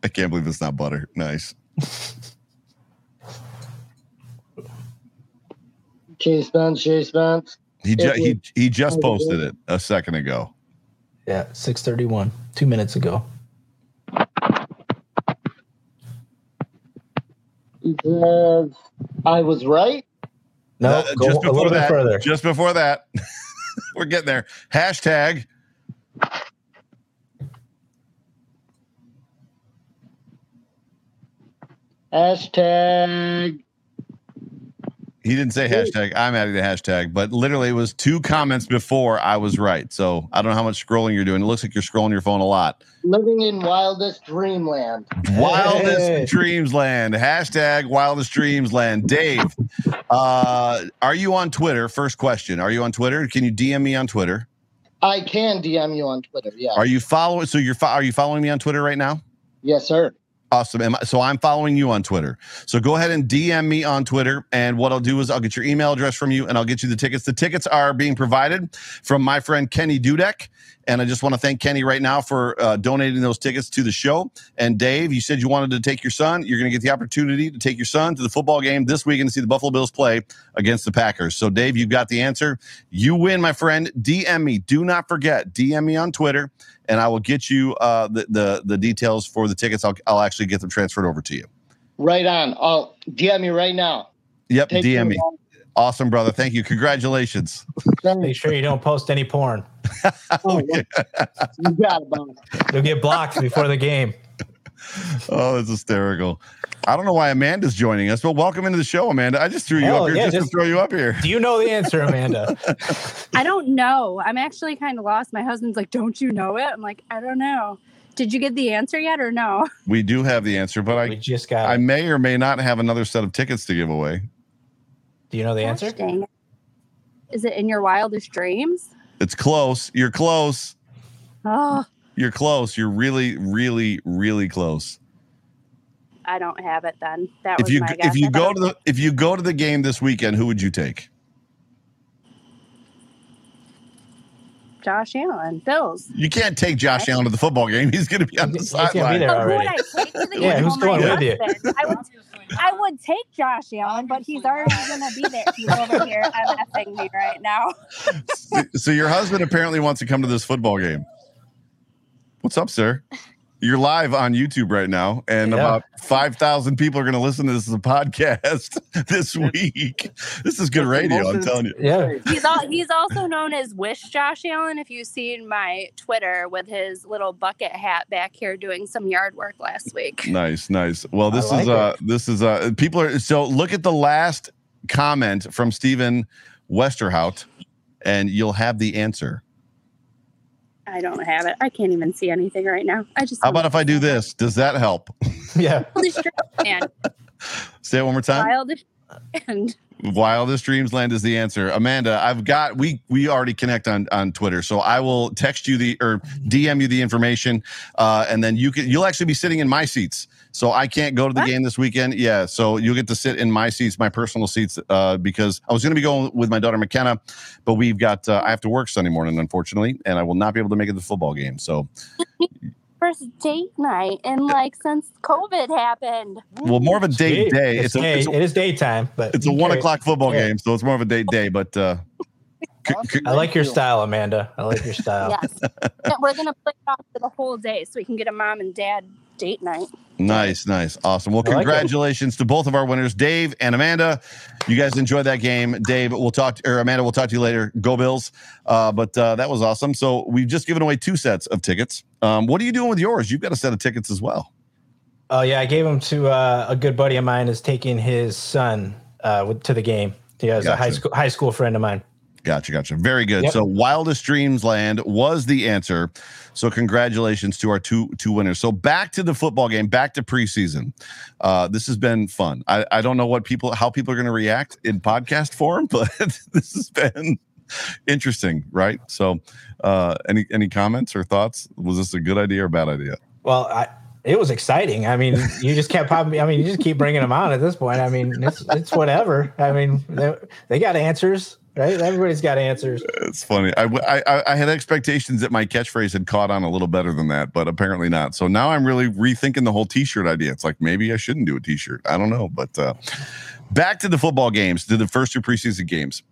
Speaker 1: I can't believe it's not butter. Nice.
Speaker 3: Chase Spence, Chase Spence.
Speaker 1: He ju-
Speaker 3: It
Speaker 1: he he just posted it a second ago.
Speaker 2: Yeah, 6:31, two minutes ago.
Speaker 3: He says, "I was right."
Speaker 2: No,
Speaker 1: Uh,
Speaker 2: go a little bit
Speaker 1: that,
Speaker 2: further.
Speaker 1: Just before that, we're getting there. Hashtag
Speaker 3: Hashtag.
Speaker 1: He didn't say hashtag. I'm adding the hashtag, but literally it was two comments before I was right. So I don't know how much scrolling you're doing. It looks like you're scrolling your phone a lot.
Speaker 3: Living in wildest dreamland.
Speaker 1: Wildest
Speaker 2: Hey.
Speaker 1: Dreams Land. Hashtag Wildest Dreams Land. Dave, uh, are you on Twitter? First question. Are you on Twitter? Can you DM me on Twitter?
Speaker 3: I can DM you on Twitter. Yeah.
Speaker 1: Are you following? So you're fo- are you following me on Twitter right now?
Speaker 3: yes, sir.
Speaker 1: Awesome. So I'm following you on Twitter. So go ahead and DM me on Twitter. And what I'll do is I'll get your email address from you and I'll get you the tickets. The tickets are being provided from my friend Kenny Dudek. And I just want to thank Kenny right now for uh, donating those tickets to the show. And Dave, you said you wanted to take your son. You're going to get the opportunity to take your son to the football game this weekend to see the Buffalo Bills play against the Packers. So, Dave, you've got the answer. You win, my friend. DM me. Do not forget, DM me on Twitter and I will get you uh, the, the the details for the tickets. I'll I'll actually get them transferred over to you.
Speaker 3: Right on. I'll DM me right now.
Speaker 1: Yep,
Speaker 3: Take
Speaker 1: DM
Speaker 3: care,
Speaker 1: me. Awesome, brother. Thank you. Congratulations.
Speaker 2: Make sure you don't post any porn.
Speaker 3: Oh, You got it, boss.
Speaker 2: You'll get blocked before the game.
Speaker 1: Oh, that's hysterical. I don't know why Amanda's joining us, but welcome into the show, Amanda. I just threw you
Speaker 2: Hell,
Speaker 1: up oh, here
Speaker 2: yeah,
Speaker 1: just,
Speaker 2: just-
Speaker 1: to throw you up here.
Speaker 2: Do you know the answer, Amanda?
Speaker 4: I don't know. I'm actually kind of lost. My husband's like, "Don't you know it?" I'm like, "I don't know." Did you get the answer yet or no?
Speaker 1: We do have the answer, but
Speaker 2: we
Speaker 1: I
Speaker 2: just got.
Speaker 1: I
Speaker 2: it.
Speaker 1: may or may not have another set of tickets to give away.
Speaker 2: Do you know the answer?
Speaker 4: Gosh dang it. Is it in your wildest dreams?
Speaker 1: It's close. You're close.
Speaker 4: Oh,
Speaker 1: You're close. You're really, really, really close.
Speaker 4: I don't have it then. That
Speaker 1: If
Speaker 4: was
Speaker 1: you
Speaker 4: my guess.
Speaker 1: if you
Speaker 4: I
Speaker 1: go to the if you go to the game this weekend, who would you take?
Speaker 4: Josh Allen, Bills.
Speaker 1: You can't take Josh Allen to the football game. He's going to be on the
Speaker 2: He's gonna be
Speaker 1: sideline.
Speaker 2: there.
Speaker 4: Who would. I take to the
Speaker 2: Yeah,
Speaker 4: game?
Speaker 2: who's
Speaker 4: Oh, my
Speaker 2: going with you?
Speaker 4: I would, I would take Josh Allen, but he's already going to be there. He's over here MFing me right now.
Speaker 1: So your husband apparently wants to come to this football game. What's up, sir? You're live on YouTube right now, and
Speaker 2: Yeah.
Speaker 1: about five thousand people are going to listen to this as a podcast this week. This is good radio. I'm telling you.
Speaker 2: Yeah.
Speaker 4: He's all, he's also known as Wish Josh Allen. If you've seen my Twitter with his little bucket hat back here doing some yard work last week.
Speaker 1: Nice, nice. Well, this
Speaker 2: I
Speaker 1: is
Speaker 2: like
Speaker 1: uh this is uh people are so look at the last comment from Stephen Westerhout, and you'll have the answer.
Speaker 4: I don't have it. I can't even see anything right now. I just
Speaker 1: How about if I do this? Does that help?
Speaker 2: Yeah.
Speaker 4: Wildest Dreamland.
Speaker 1: Say it one more time.
Speaker 4: Wildest and
Speaker 1: Wildest Dreams Land is the answer. Amanda, I've got we we already connect on on Twitter, so I will text you the or DM you the information, uh, and then you can you'll actually be sitting in my seats. So I can't go to the
Speaker 4: What?
Speaker 1: game this weekend. Yeah, so you'll get to sit in my seats, my personal seats, uh, because I was going to be going with my daughter McKenna, but we've got uh, I have to work Sunday morning, unfortunately, and I will not be able to make it to the football game. So,
Speaker 4: first date night and like since COVID happened.
Speaker 1: well, more of a date
Speaker 2: Sweet.
Speaker 1: day.
Speaker 2: It's,
Speaker 1: It's a,
Speaker 2: day,
Speaker 1: it's a,
Speaker 2: it is daytime, but
Speaker 1: it's a one
Speaker 2: carry-
Speaker 1: o'clock football
Speaker 2: Yeah.
Speaker 1: game, so it's more of a date day. But uh, c- c-
Speaker 2: I like your style, Amanda. I like your style.
Speaker 4: Yes. And we're gonna play it off for the whole day so we can get a mom and dad date night.
Speaker 1: Nice, nice, awesome. Well,
Speaker 2: I like
Speaker 1: congratulations to both of our winners, Dave and Amanda. You guys enjoyed that game. Dave, we'll talk, or Amanda, we'll talk to you later. Go Bills! Uh, but uh, that was awesome. So we've just given away two sets of tickets. Um, what are you doing with yours? You've got a set of tickets as well.
Speaker 2: Oh yeah, I gave him to uh, a good buddy of mine is taking his son uh, with, to the game. He has a high school high school friend of mine.
Speaker 1: Gotcha, gotcha. Very good.
Speaker 2: Yep.
Speaker 1: So Wildest Dreams Land was the answer. So congratulations to our two two winners. So back to the football game, back to preseason. Uh, this has been fun. I, I don't know what people how people are going to react in podcast form, but this has been interesting, right? So uh, any any comments or thoughts? Was this a good idea or bad idea?
Speaker 2: Well, I, it was exciting. I mean, you just kept popping. I mean, you just keep bringing them on at this point. I mean, it's it's whatever. I mean, they, they got answers, right? Everybody's got answers.
Speaker 1: It's funny. I, I I had expectations that my catchphrase had caught on a little better than that, but apparently not. So now I'm really rethinking the whole T-shirt idea. It's like maybe I shouldn't do a T-shirt. I don't know, but uh, back to the football games, to the first two preseason games.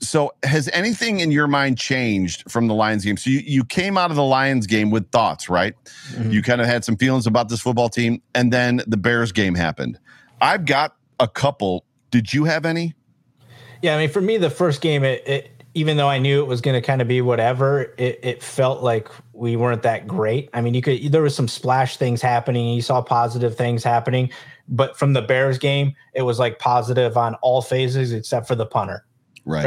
Speaker 1: So has anything in your mind changed from the Lions game? So you, you came out of the Lions game with thoughts, right?
Speaker 2: Mhm.
Speaker 1: You kind of had some feelings about this football team, and then the Bears game happened. I've got a couple. Did you have any?
Speaker 2: Yeah, I mean, for me, the first game, it, it even though I knew it was going to kind of be whatever, it, it felt like we weren't that great. I mean, you could there was some splash things happening. You saw positive things happening, but from the Bears game, it was like positive on all phases except for the punter. Right?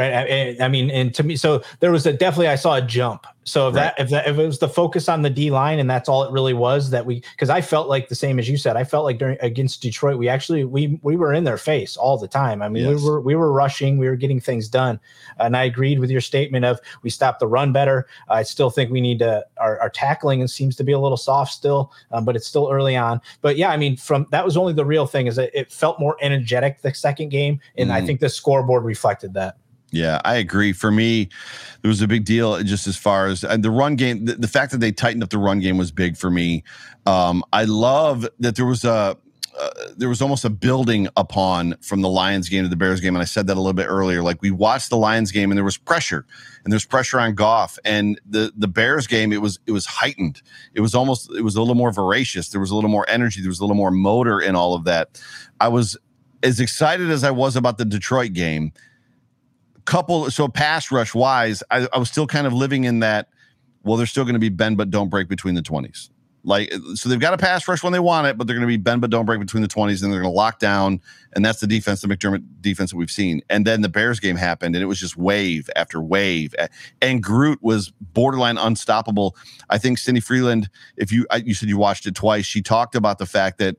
Speaker 2: I, I mean, and to me, so there was a definitely I saw a jump. So if that if that if it was the focus on the D line and that's all it really was that we because I felt like the same as you said. I felt like during against Detroit, we actually we we were in their face all the time. I mean,
Speaker 1: Yes.
Speaker 2: we were we were rushing, we were getting things done, and I agreed with your statement of we stopped the run better. I still think we need to our, our tackling seems to be a little soft still, um, but it's still early on. But yeah, I mean, from that was only the real thing is that it felt more energetic the second game, and I
Speaker 1: Mhm.
Speaker 2: think the scoreboard reflected that.
Speaker 1: Yeah, I agree. For me, there was a big deal just as far as the run game. The, the fact that they tightened up the run game was big for me. Um, I love that there was a uh, there was almost a building upon from the Lions game to the Bears game, and I said that a little bit earlier. Like we watched the Lions game, and there was pressure, and there's pressure on Goff, and the the Bears game. It was it was heightened. It was almost it was a little more voracious. There was a little more energy. There was a little more motor in all of that. I was as excited as I was about the Detroit game couple so pass rush wise I, I was still kind of living in that well they're still going to be bend but don't break between the 20s like so they've got a pass rush when they want it but they're going to be bend but don't break between the 20s and they're going to lock down and that's the defense the mcdermott defense that we've seen. And then the bears game happened and it was just wave after wave and groot was borderline unstoppable. I think cindy freeland if you you said you watched it twice she talked about the fact that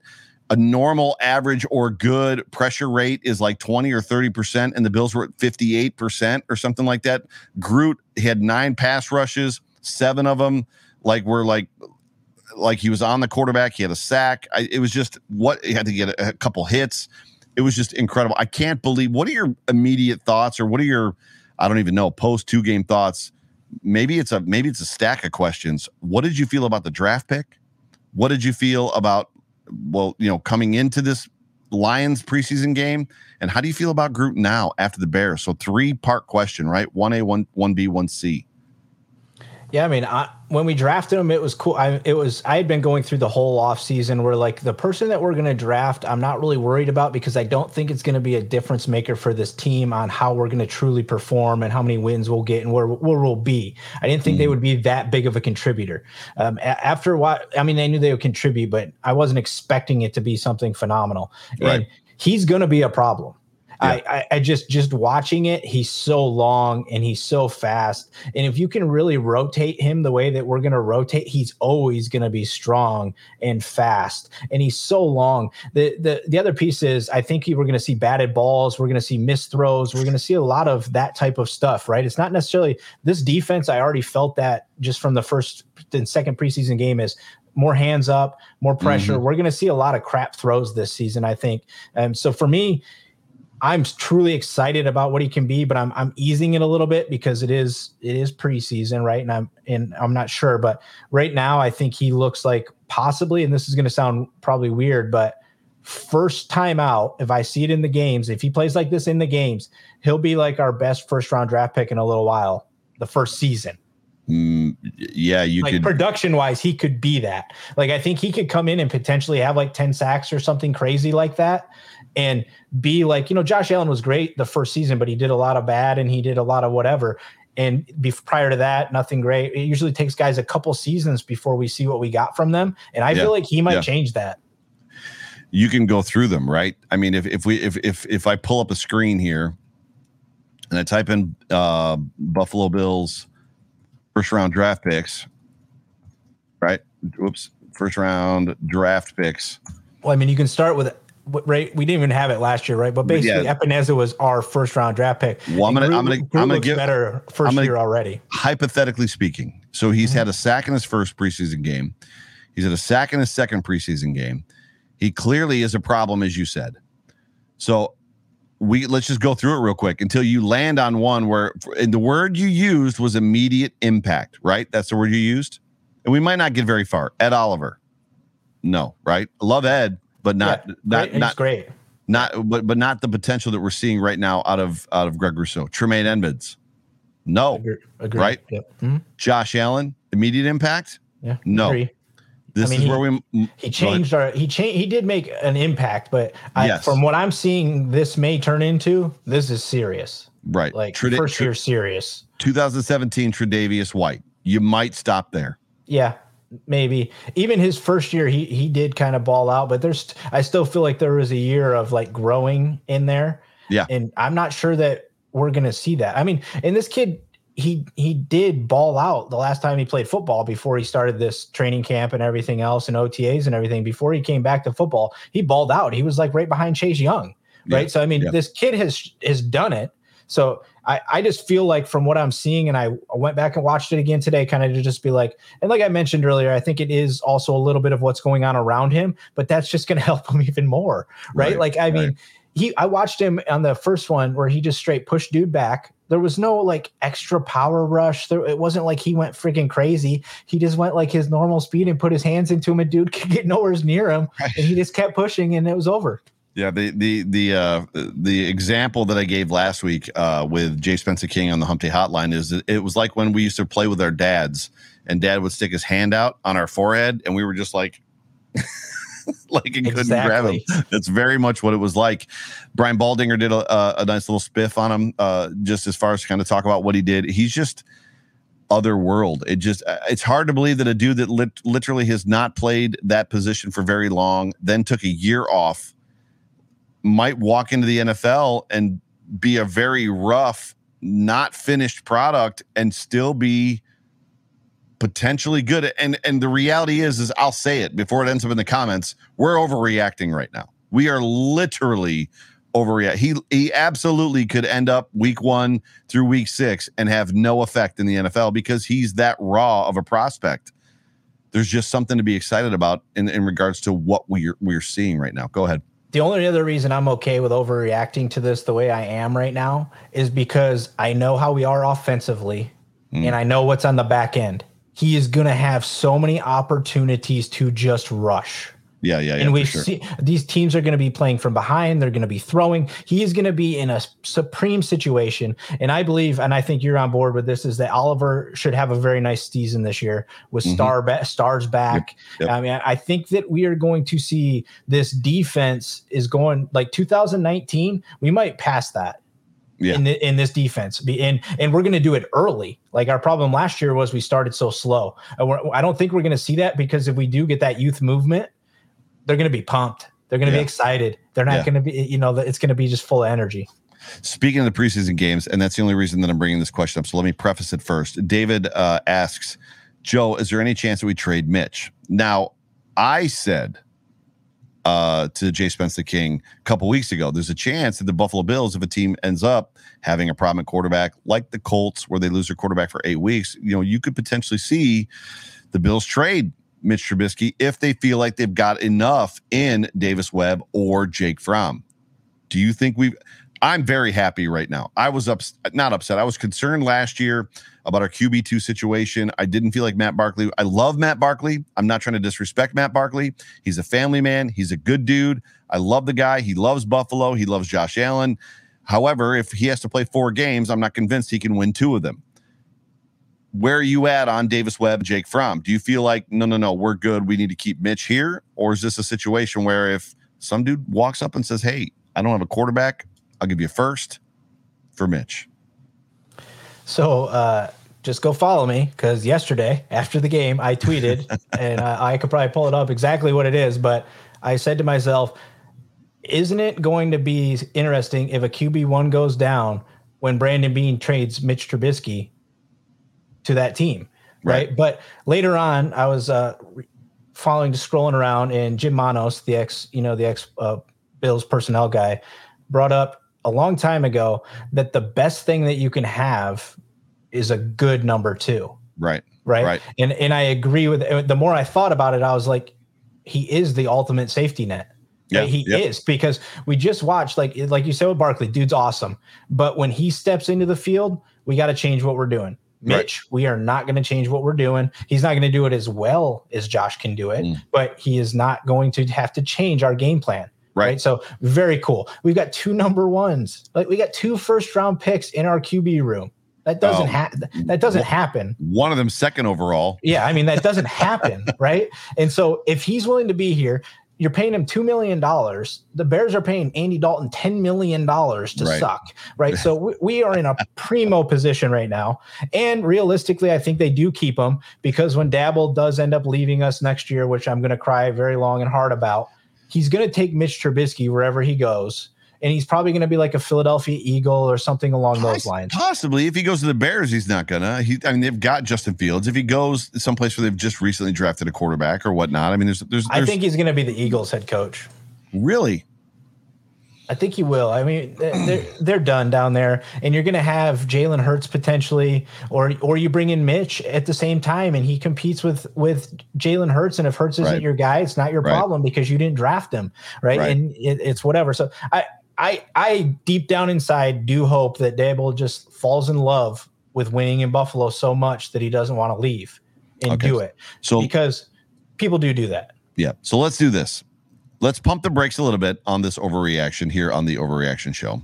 Speaker 1: a normal average or good pressure rate is like 20 or 30% and the bills were at 58% or something like that. Groot had nine pass rushes seven of them like were like like he was on the quarterback he had a sack. I, it was just what he had to get a, a couple hits. It was just incredible. I can't believe what are your immediate thoughts or what are your i don't even know post two game thoughts? Maybe it's a maybe it's a stack of questions. What did you feel about the draft pick? What did you feel about well, you know, coming into this Lions preseason game? And how do you feel about Groot now after the Bears? So three part question, right? One A, one one B, one C.
Speaker 2: Yeah, I mean, I, when we drafted him, it was cool. I it was I had been going through the whole off season where like the person that we're going to draft, I'm not really worried about because I don't think it's going to be a difference maker for this team on how we're going to truly perform and how many wins we'll get and where where we'll be. I didn't think mm. they would be that big of a contributor. Um, after what I mean, I knew they would contribute, but I wasn't expecting it to be something phenomenal. Right. And he's going to be a problem. I, I, I just just watching it, he's so long and he's so fast. And if you can really rotate him the way that we're gonna rotate, he's always gonna be strong and fast. And he's so long. The the the other piece is I think we're gonna see batted balls, we're gonna see missed throws, we're gonna see a lot of that type of stuff, right? It's not necessarily this defense. I already felt that just from the first and second preseason game is more hands up, more pressure. Mm-hmm. We're going to see a lot of crap throws this season, I think. And so for me, I'm truly excited about what he can be, but I'm I'm easing it a little bit because it is it is preseason, right? And I'm and I'm not sure, but right now I think he looks like possibly, and this is going to sound probably weird, but first time out, if I see it in the games, if he plays like this in the games, he'll be like our best first round draft pick in a little while, the first season.
Speaker 1: Mm, yeah, you
Speaker 2: like
Speaker 1: could
Speaker 2: production wise, he could be that. Like I think he could come in and potentially have like 10 sacks or something crazy like that and be like, you know, Josh Allen was great the first season, but he did a lot of bad and he did a lot of whatever. And be, prior to that, nothing great. It usually takes guys a couple seasons before we see what we got from them. And I yeah. feel like he might yeah. change that.
Speaker 1: You can go through them, right? I mean, if if we if if if I pull up a screen here and I type in uh, Buffalo Bills first round draft picks, right? Whoops, first round draft picks.
Speaker 2: Well, I mean, you can start with right? We didn't even have it last year, right? But basically, yeah. Epenesa was our first round draft pick.
Speaker 1: Well, I'm gonna, I'm gonna, I'm gonna give
Speaker 2: better 1st year already.
Speaker 1: Hypothetically speaking, so he's mm-hmm. had a sack in his first preseason game. He's had a sack in his second preseason game. He clearly is a problem, as you said. So we let's just go through it real quick until you land on one where and the word you used was immediate impact, right? That's the word you used. And we might not get very far. Ed Oliver. No, right? Love Ed, but not yeah, not
Speaker 2: great.
Speaker 1: not
Speaker 2: great.
Speaker 1: Not but but not the potential that we're seeing right now out of out of Greg Rousseau. Tremaine Edmunds. No. Right?
Speaker 2: Yep. Mm-hmm.
Speaker 1: Josh Allen, immediate impact?
Speaker 2: Yeah.
Speaker 1: No.
Speaker 2: Agree.
Speaker 1: This I mean, is
Speaker 2: he,
Speaker 1: where we
Speaker 2: he changed our he changed he did make an impact, but I, yes. from what I'm seeing, this may turn into this is serious.
Speaker 1: Right.
Speaker 2: Like Trada- first year serious.
Speaker 1: 2017 Tre'Davious White. You might stop there.
Speaker 2: Yeah maybe. Even his first year he he did kind of ball out but there's i still feel like there was a year of like growing in there.
Speaker 1: Yeah.
Speaker 2: And i'm not sure that we're gonna see that. I mean and this kid he he did ball out the last time he played football before he started this training camp and everything else and otas and everything. Before he came back to football he balled out. He was like right behind chase young right? Yeah. so i mean yeah. this kid has has done it. So I, I just feel like from what I'm seeing, and I went back and watched it again today, kind of to just be like, and like I mentioned earlier, I think it is also a little bit of what's going on around him, but that's just going to help him even more, right? right like I right. mean, he I watched him on the first one where he just straight pushed dude back. There was no like extra power rush. There it wasn't like he went freaking crazy. He just went like his normal speed and put his hands into him, and dude could get nowhere near him, right. and he just kept pushing, and it was over.
Speaker 1: Yeah, the the the uh, the example that I gave last week uh, with Jay Spencer King on the Hump Day Hotline is it was like when we used to play with our dads, and Dad would stick his hand out on our forehead, and we were just like. like and couldn't grab him. That's very much what it was like. Brian Baldinger did a, a nice little spiff on him, uh, just as far as kind of talk about what he did. He's just other world. It just uh, it's hard to believe that a dude that lit- literally has not played that position for very long, then took a year off might walk into the NFL and be a very rough, not finished product and still be potentially good. And and the reality is, is I'll say it before it ends up in the comments. We're overreacting right now. We are literally overreact. He he absolutely could end up week one through week six and have no effect in the NFL because he's that raw of a prospect. There's just something to be excited about in, in regards to what we're we're seeing right now. Go ahead
Speaker 2: the only other reason I'm okay with overreacting to this the way I am right now is because I know how we are offensively mm. and I know what's on the back end. He is going to have so many opportunities to just rush.
Speaker 1: Yeah, yeah, yeah.
Speaker 2: And we sure. see these teams are going to be playing from behind. They're going to be throwing. He's going to be in a supreme situation. And I believe, and I think you're on board with this, is that Oliver should have a very nice season this year with mm-hmm. star ba- stars back. Yep, yep. I mean, I think that we are going to see this defense is going like 2019. We might pass that. Yeah. In, the, in this defense, and and we're going to do it early. Like our problem last year was we started so slow. I don't think we're going to see that because if we do get that youth movement, they're going to be pumped. They're going to yeah. be excited. They're not yeah. going to be, you know, it's going to be just full of energy.
Speaker 1: Speaking of the preseason games, and that's the only reason that I'm bringing this question up. So let me preface it first. David uh, asks, Joe, is there any chance that we trade Mitch? Now, I said uh, to Jay Spence the King a couple weeks ago, there's a chance that the Buffalo Bills, if a team ends up having a problem at quarterback, like the Colts, where they lose their quarterback for eight weeks, you know, you could potentially see the Bills trade Mitch Trubisky if they feel like they've got enough in Davis Webb or Jake Fromm. Do you think we've? I'm very happy right now. I was up, not upset. I was concerned last year about our QB two situation. I didn't feel like Matt Barkley. I love Matt Barkley. I'm not trying to disrespect Matt Barkley. He's a family man. He's a good dude. I love the guy. He loves Buffalo. He loves Josh Allen. However, if he has to play four games, I'm not convinced he can win two of them where are you at on Davis Webb, Jake Fromm? Do you feel like no, no, no, we're good. We need to keep Mitch here, or is this a situation where if some dude walks up and says, "Hey, I don't have a quarterback, I'll give you a first for Mitch."
Speaker 2: So uh, just go follow me because yesterday after the game I tweeted, and I, I could probably pull it up exactly what it is, but I said to myself, "Isn't it going to be interesting if a QB one goes down?" When Brandon Beane trades Mitch Trubisky to that team, right? right? But later on, I was uh, following, just scrolling around, and Jim Monos, the ex, you know, the ex uh, Bills personnel guy, brought up a long time ago that the best thing that you can have is a good number two.
Speaker 1: Right.
Speaker 2: Right. Right. And and I agree with. The more I thought about it, I was like, he is the ultimate safety net. Yeah, he is because we just watched like like you said with Barkley, dude's awesome. But when he steps into the field, we got to change what we're doing. Mitch, right. we are not going to change what we're doing. He's not going to do it as well as Josh can do it, mm. but he is not going to have to change our game plan. Right. right. So very cool. We've got two number ones. Like we got two first round picks in our QB room. That doesn't oh. happen. That doesn't happen.
Speaker 1: One of them second overall.
Speaker 2: Yeah, I mean that doesn't happen, right? And so if he's willing to be here, you're paying him $2 million. The Bears are paying Andy Dalton $10 million to right. suck, right? so we, we, are in a primo position right now. And realistically, I think they do keep him because when Daboll does end up leaving us next year, which I'm going to cry very long and hard about, he's going to take Mitch Trubisky wherever he goes and he's probably going to be like a Philadelphia Eagle or something along Poss- those lines.
Speaker 1: Possibly, if he goes to the Bears, he's not gonna. He, I mean, they've got Justin Fields. If he goes someplace where they've just recently drafted a quarterback or whatnot, I mean, there's, there's, there's
Speaker 2: I think he's going to be the Eagles head coach.
Speaker 1: Really?
Speaker 2: I think he will. I mean, they're they're done down there, and you're going to have Jalen Hurts potentially, or or you bring in Mitch at the same time, and he competes with with Jalen Hurts, and if Hurts isn't right. your guy, it's not your right. problem because you didn't draft him, right? right. And it, it's whatever. So I I I deep down inside do hope that Daboll just falls in love with winning in Buffalo so much that he doesn't want to leave and okay. do it. So because people do do that.
Speaker 1: Yeah. So let's do this. Let's pump the brakes a little bit on this overreaction here on the overreaction show.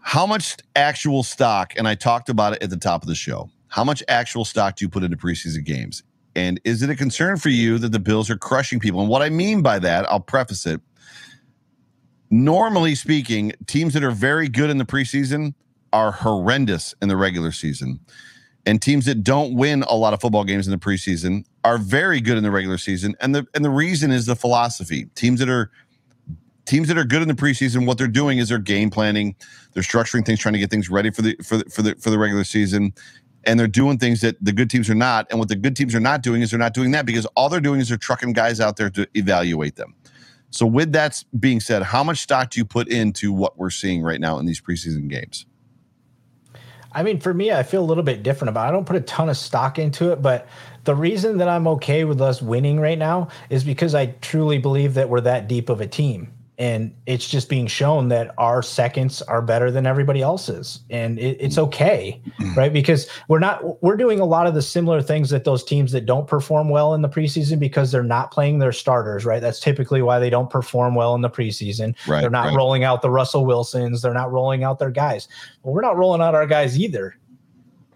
Speaker 1: How much actual stock, and I talked about it at the top of the show, how much actual stock do you put into preseason games? And is it a concern for you that the Bills are crushing people? And what I mean by that, I'll preface it normally speaking, teams that are very good in the preseason are horrendous in the regular season. And teams that don't win a lot of football games in the preseason are very good in the regular season. And the and the reason is the philosophy. Teams that are teams that are good in the preseason, what they're doing is they're game planning, they're structuring things, trying to get things ready for the for the, for the for the regular season. And they're doing things that the good teams are not. And what the good teams are not doing is they're not doing that because all they're doing is they're trucking guys out there to evaluate them. So, with that being said, how much stock do you put into what we're seeing right now in these preseason games?
Speaker 2: I mean, for me, I feel a little bit different about. It. I don't put a ton of stock into it, but the reason that I'm okay with us winning right now is because I truly believe that we're that deep of a team. And it's just being shown that our seconds are better than everybody else's and it, it's okay mm-hmm. right because we're not we're doing a lot of the similar things that those teams that don't perform well in the preseason because they're not playing their starters right that's typically why they don't perform well in the preseason right, they're not right. rolling out the russell wilsons they're not rolling out their guys well we're not rolling out our guys either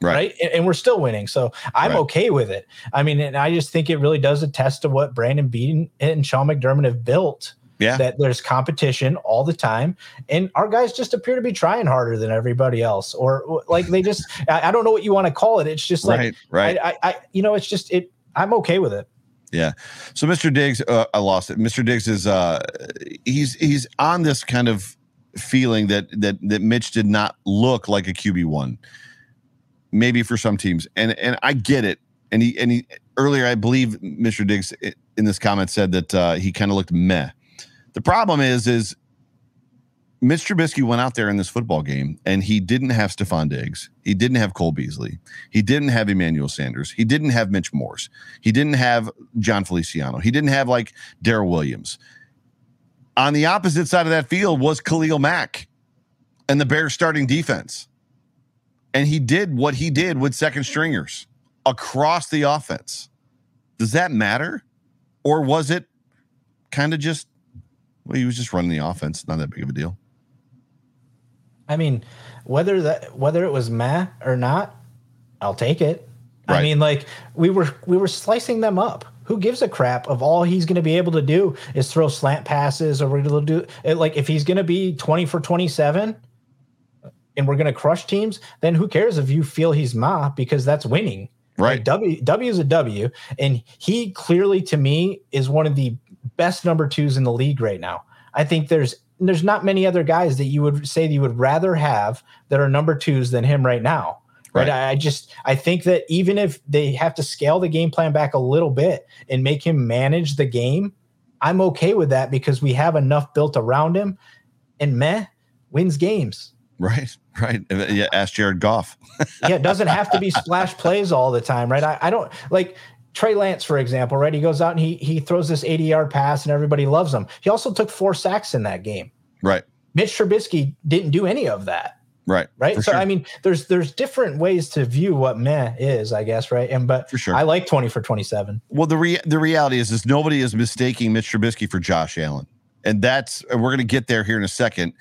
Speaker 2: Right. right? And, and, we're still winning. So I'm right. okay with it. I mean, and I just think it really does attest to what Brandon Beane and Sean McDermott have built yeah. That there's competition all the time. And our guys just appear to be trying harder than everybody else. Or like they just I, I don't know what you want to call it. It's just like
Speaker 1: right, right.
Speaker 2: I, I, I you know, it's just it I'm okay with it.
Speaker 1: Yeah. So Mr. Diggs, uh, I lost it. Mr. Diggs is uh he's he's on this kind of feeling that that that Mitch did not look like a QB one. Maybe for some teams. And and I get it. And he and he earlier I believe Mr. Diggs in this comment said that uh, he kind of looked meh. The problem is, is Mitch Trubisky went out there in this football game and he didn't have Stefon Diggs. He didn't have Cole Beasley. He didn't have Emmanuel Sanders. He didn't have Mitch Morse. He didn't have Jon Feliciano. He didn't have like Daryl Williams. On the opposite side of that field was Khalil Mack and the Bears starting defense. And he did what he did with second stringers across the offense. Does that matter? Or was it kind of just well, he was just running the offense. Not that big of a deal.
Speaker 2: I mean, whether that whether it was Matt or not, I'll take it. Right. I mean, like we were we were slicing them up. Who gives a crap of all he's going to be able to do is throw slant passes or we're going to do like if he's going to be 20 for 27 and we're going to crush teams, then who cares if you feel he's ma because that's winning.
Speaker 1: Right. Like
Speaker 2: w W is a W and he clearly to me is one of the best number twos in the league right now. I think there's there's not many other guys that you would say that you would rather have that are number twos than him right now. Right. right. I just I think that even if they have to scale the game plan back a little bit and make him manage the game, I'm okay with that because we have enough built around him. And meh wins games.
Speaker 1: Right, right. Yeah, ask Jared Goff.
Speaker 2: yeah, it doesn't have to be splash plays all the time, right? I, I don't like Trey Lance, for example, right? He goes out and he he throws this 80 yard pass and everybody loves him. He also took four sacks in that game.
Speaker 1: Right.
Speaker 2: Mitch Trubisky didn't do any of that.
Speaker 1: Right.
Speaker 2: Right. So sure. I mean, there's there's different ways to view what meh is, I guess, right? And but for sure, I like 20 for 27.
Speaker 1: Well, the re- the reality is is nobody is mistaking Mitch Trubisky for Josh Allen. And that's and we're gonna get there here in a second.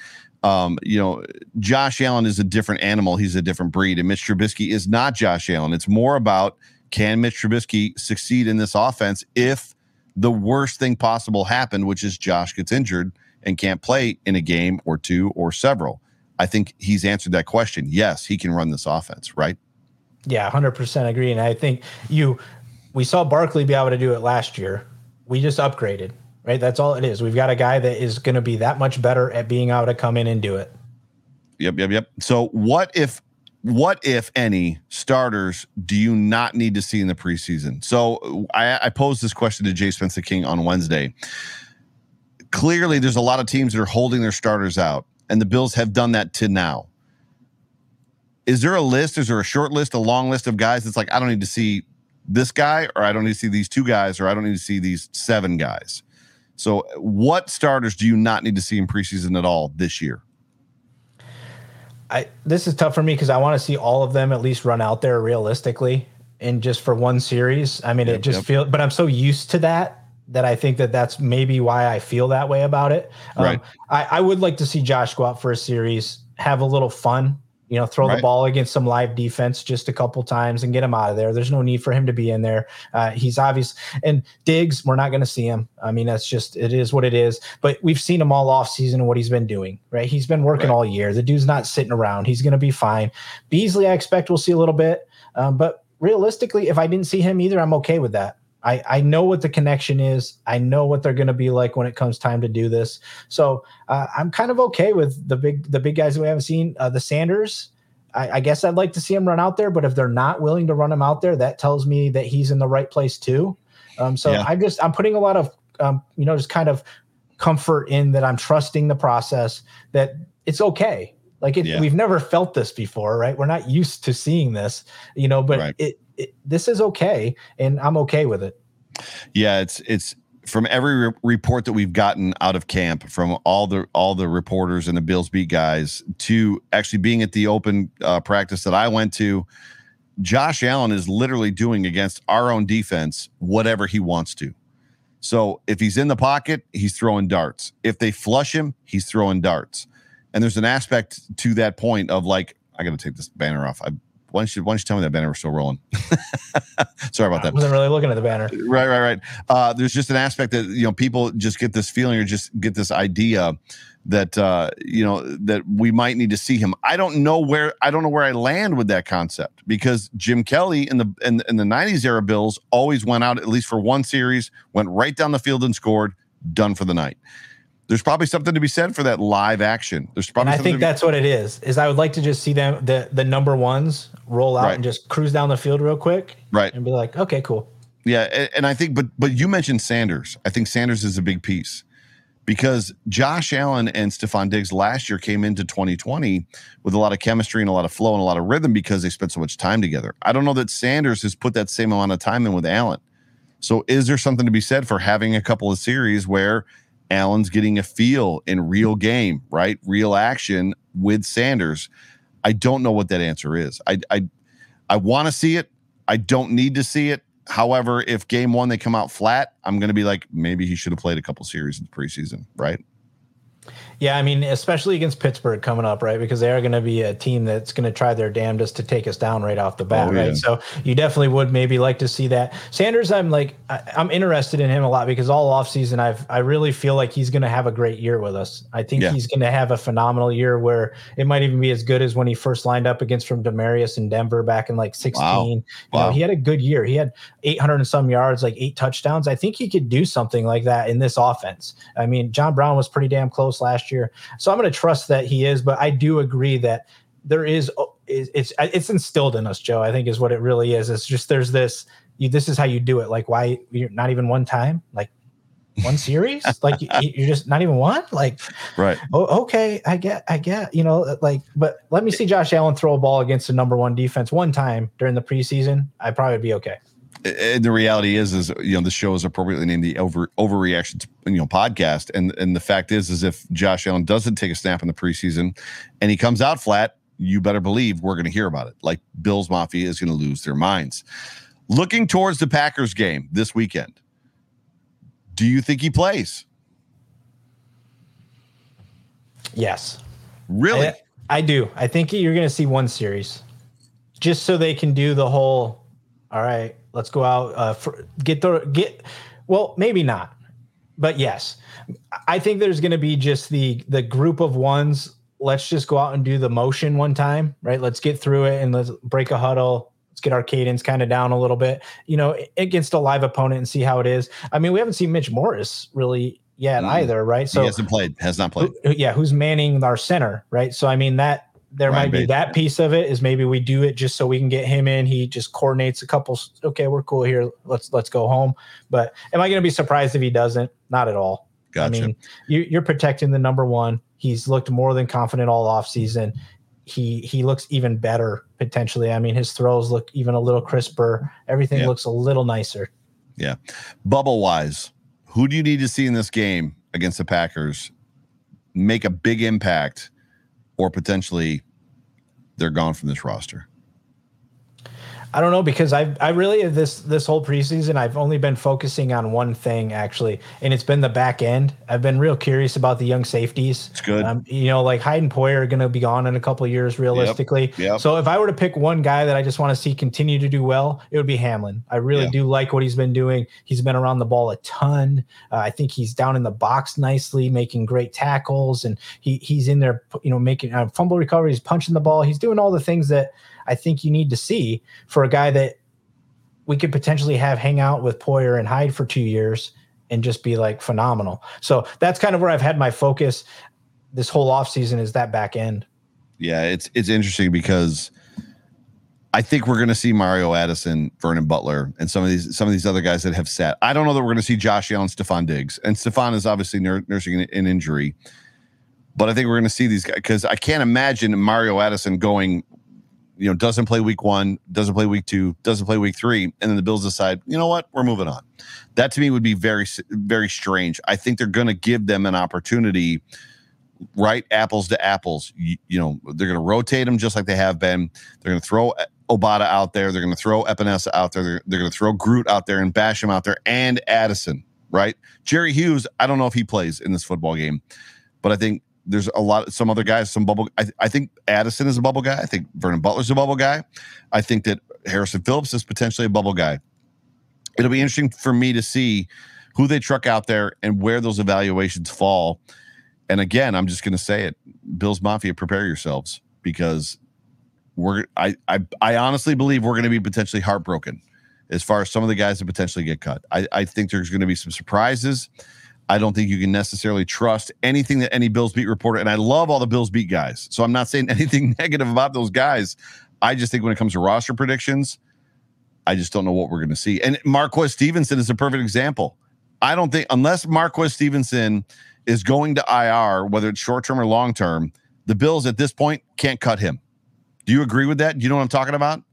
Speaker 1: Um, you know, Josh Allen is a different animal, he's a different breed, and Mitch Trubisky is not Josh Allen. It's more about can Mitch Trubisky succeed in this offense if the worst thing possible happened, which is Josh gets injured and can't play in a game or two or several? I think he's answered that question. Yes, he can run this offense, right?
Speaker 2: Yeah, 100% agree. And I think you, we saw Barkley be able to do it last year. We just upgraded, right? That's all it is. We've got a guy that is going to be that much better at being able to come in and do it.
Speaker 1: Yep, yep, yep. So, what if what, if any, starters do you not need to see in the preseason? So I, I posed this question to Jay Spencer King on Wednesday. Clearly, there's a lot of teams that are holding their starters out, and the Bills have done that to now. Is there a list? Is there a short list, a long list of guys that's like, I don't need to see this guy, or I don't need to see these two guys, or I don't need to see these seven guys? So, what starters do you not need to see in preseason at all this year?
Speaker 2: I this is tough for me because I want to see all of them at least run out there realistically and just for one series. I mean, yep, it just yep. feels, but I'm so used to that that I think that that's maybe why I feel that way about it. Um, right. I, I would like to see Josh go out for a series, have a little fun, you know, throw right. the ball against some live defense just a couple times and get him out of there. There's no need for him to be in there. Uh, he's obvious. And Diggs, we're not going to see him. I mean, that's just, it is what it is. But we've seen him all off season and what he's been doing, right? He's been working right. all year. The dude's not sitting around. He's going to be fine. Beasley, I expect we'll see a little bit. Um, but realistically, if I didn't see him either, I'm okay with that. I, I know what the connection is. I know what they're going to be like when it comes time to do this. So uh, I'm kind of okay with the big the big guys that we haven't seen. Uh, the Sanders, I, I, guess I'd like to see him run out there. But if they're not willing to run him out there, that tells me that he's in the right place too. Um, so yeah. I'm just I'm putting a lot of um, you know just kind of comfort in that I'm trusting the process that it's okay. Like it, yeah. we've never felt this before, right? We're not used to seeing this, you know. But right. it, this is okay, and I'm okay with it.
Speaker 1: Yeah, it's it's from every re- report that we've gotten out of camp from all the all the reporters and the Bills beat guys to actually being at the open uh, practice that I went to, Josh Allen is literally doing against our own defense whatever he wants to. So if he's in the pocket, he's throwing darts. If they flush him, he's throwing darts. And there's an aspect to that point of like, I got to take this banner off. I why don't you why don't you tell me that banner was still rolling? Sorry about
Speaker 2: I
Speaker 1: that.
Speaker 2: wasn't really looking at the banner.
Speaker 1: Right, right, right. Uh, there's just an aspect that you know people just get this feeling or just get this idea that uh, you know that we might need to see him. I don't know where I don't know where I land with that concept because Jim Kelly in the in, in the '90s era Bills always went out at least for one series, went right down the field and scored, done for the night. There's probably something to be said for that live action. There's probably
Speaker 2: And I think
Speaker 1: be-
Speaker 2: that's what it is. Is I would like to just see them the the number ones roll out
Speaker 1: Right.
Speaker 2: and just cruise down the field real quick,
Speaker 1: Right.
Speaker 2: And be like, okay, cool.
Speaker 1: Yeah, and, and I think, but but you mentioned Sanders. I think Sanders is a big piece because Josh Allen and Stefon Diggs last year came into 2020 with a lot of chemistry and a lot of flow and a lot of rhythm because they spent so much time together. I don't know that Sanders has put that same amount of time in with Allen. So is there something to be said for having a couple of series where Allen's getting a feel in real game, right? Real action with Sanders. I don't know what that answer is. I I I want to see it. I don't need to see it. However, if game one they come out flat, I'm going to be like, maybe he should have played a couple series in the preseason, right?
Speaker 2: Yeah, I mean, especially against Pittsburgh coming up, right? Because they are going to be a team that's going to try their damnedest to take us down right off the bat,
Speaker 1: Oh, yeah.
Speaker 2: right? So you definitely would maybe like to see that. Sanders, I'm like, I, I'm interested in him a lot because all offseason, I've I really feel like he's going to have a great year with us. I think
Speaker 1: Yeah.
Speaker 2: he's going to have a phenomenal year where it might even be as good as when he first lined up against from Demaryius in Denver back in like 16.
Speaker 1: Wow.
Speaker 2: You
Speaker 1: Wow.
Speaker 2: know, he had a good year. He had 800 and some yards, like eight touchdowns. I think he could do something like that in this offense. I mean, John Brown was pretty damn close last year. So I'm going to trust that he is, but I do agree that there is oh, is- it's it's instilled in us, Joe. I think is what it really is. It's just there's this you, this is how you do it. Like why you're not even one time, like one series, like you, you're just not even one. Like
Speaker 1: Right.
Speaker 2: oh, okay, I get, I get, you know, uh, like, but let me see Josh Allen throw a ball against the number one defense one time during the preseason. i probably would probably be okay.
Speaker 1: And the reality is, is you know, the show is appropriately named the over overreactions, you know, podcast. And and the fact is, is if Josh Allen doesn't take a snap in the preseason, and he comes out flat, you better believe we're going to hear about it. Like Bills Mafia is going to lose their minds. Looking towards the Packers game this weekend, do you think he plays?
Speaker 2: Yes.
Speaker 1: Really?
Speaker 2: I, I do. I think you're going to see one series just so they can do the whole, all right, let's go out, uh, for, get the, get, well, maybe not, but yes, I think there's going to be just the, the group of ones. Let's just go out and do the motion one time, right? Let's get through it and let's break a huddle. Let's get our cadence kind of down a little bit, you know, against a live opponent and see how it is. I mean, we haven't seen Mitch Morse really yet
Speaker 1: Mm.
Speaker 2: either, right?
Speaker 1: So he hasn't played. Has not played.
Speaker 2: who- yeah, who's manning our center, right? So I mean that there
Speaker 1: Ryan
Speaker 2: might be
Speaker 1: Bates.
Speaker 2: that piece of it is maybe we do it just so we can get him in. He just coordinates a couple. Okay, we're cool here. Let's let's go home. But am I going to be surprised if he doesn't? Not at all.
Speaker 1: Gotcha.
Speaker 2: I mean, you, you're protecting the number one. He's looked more than confident all offseason. He he looks even better potentially. I mean, his throws look even a little crisper. Everything
Speaker 1: Yeah.
Speaker 2: looks a little nicer. Yeah.
Speaker 1: Bubble wise, who do you need to see in this game against the Packers make a big impact, or potentially they're gone from this roster?
Speaker 2: I don't know because I I really this this whole preseason I've only been focusing on one thing actually, and it's been the back end. I've been real curious about the young safeties.
Speaker 1: It's good.
Speaker 2: Um, you know, like Hyde and Poyer are going to be gone in a couple of years, realistically.
Speaker 1: Yep.
Speaker 2: So if I were to pick one guy that I just want to see continue to do well, it would be Hamlin. I really do like what he's been doing. He's been around the ball a ton. Uh, I think he's down in the box nicely, making great tackles, and he he's in there, you know, making uh, fumble recoveries, punching the ball. He's doing all the things that I think you need to see for a guy that we could potentially have hang out with Poyer and Hyde for two years and just be like phenomenal. So that's kind of where I've had my focus this whole offseason is that back end.
Speaker 1: Yeah, it's it's interesting because I think we're going to see Mario Addison, Vernon Butler, and some of these some of these other guys that have sat. I don't know that we're going to see Josh Allen, Stefon Diggs, and Stefon is obviously nur- nursing an injury, but I think we're going to see these guys because I can't imagine Mario Addison going you know, doesn't play week one, doesn't play week two, doesn't play week three, and then the Bills decide, you know what, we're moving on. That to me would be very, very strange. I think they're going to give them an opportunity, right? Apples to apples. You, you know, they're going to rotate them just like they have been. They're going to throw eh, Obada out there. They're going to throw Epenesa out there. They're, they're going to throw Groot out there and Basham out there and Addison, right? Jerry Hughes, I don't know if he plays in this football game, but I think there's a lot some other guys, some bubble. I, I think Addison is a bubble guy. I think Vernon Butler's a bubble guy. I think that Harrison Phillips is potentially a bubble guy. It'll be interesting for me to see who they truck out there and where those evaluations fall. And again, I'm just going to say it, Bills Mafia, prepare yourselves because we're I I, I honestly believe we're going to be potentially heartbroken as far as some of the guys that potentially get cut. I, I think there's going to be some surprises. I don't think you can necessarily trust anything that any Bills beat reporter. And I love all the Bills beat guys. So I'm not saying anything negative about those guys. I just think when it comes to roster predictions, I just don't know what we're going to see. And Marquez Stevenson is a perfect example. I don't think, unless Marquez Stevenson is going to IR, whether it's short term or long term, the Bills at this point can't cut him. Do you agree with that? Do you know what I'm talking about?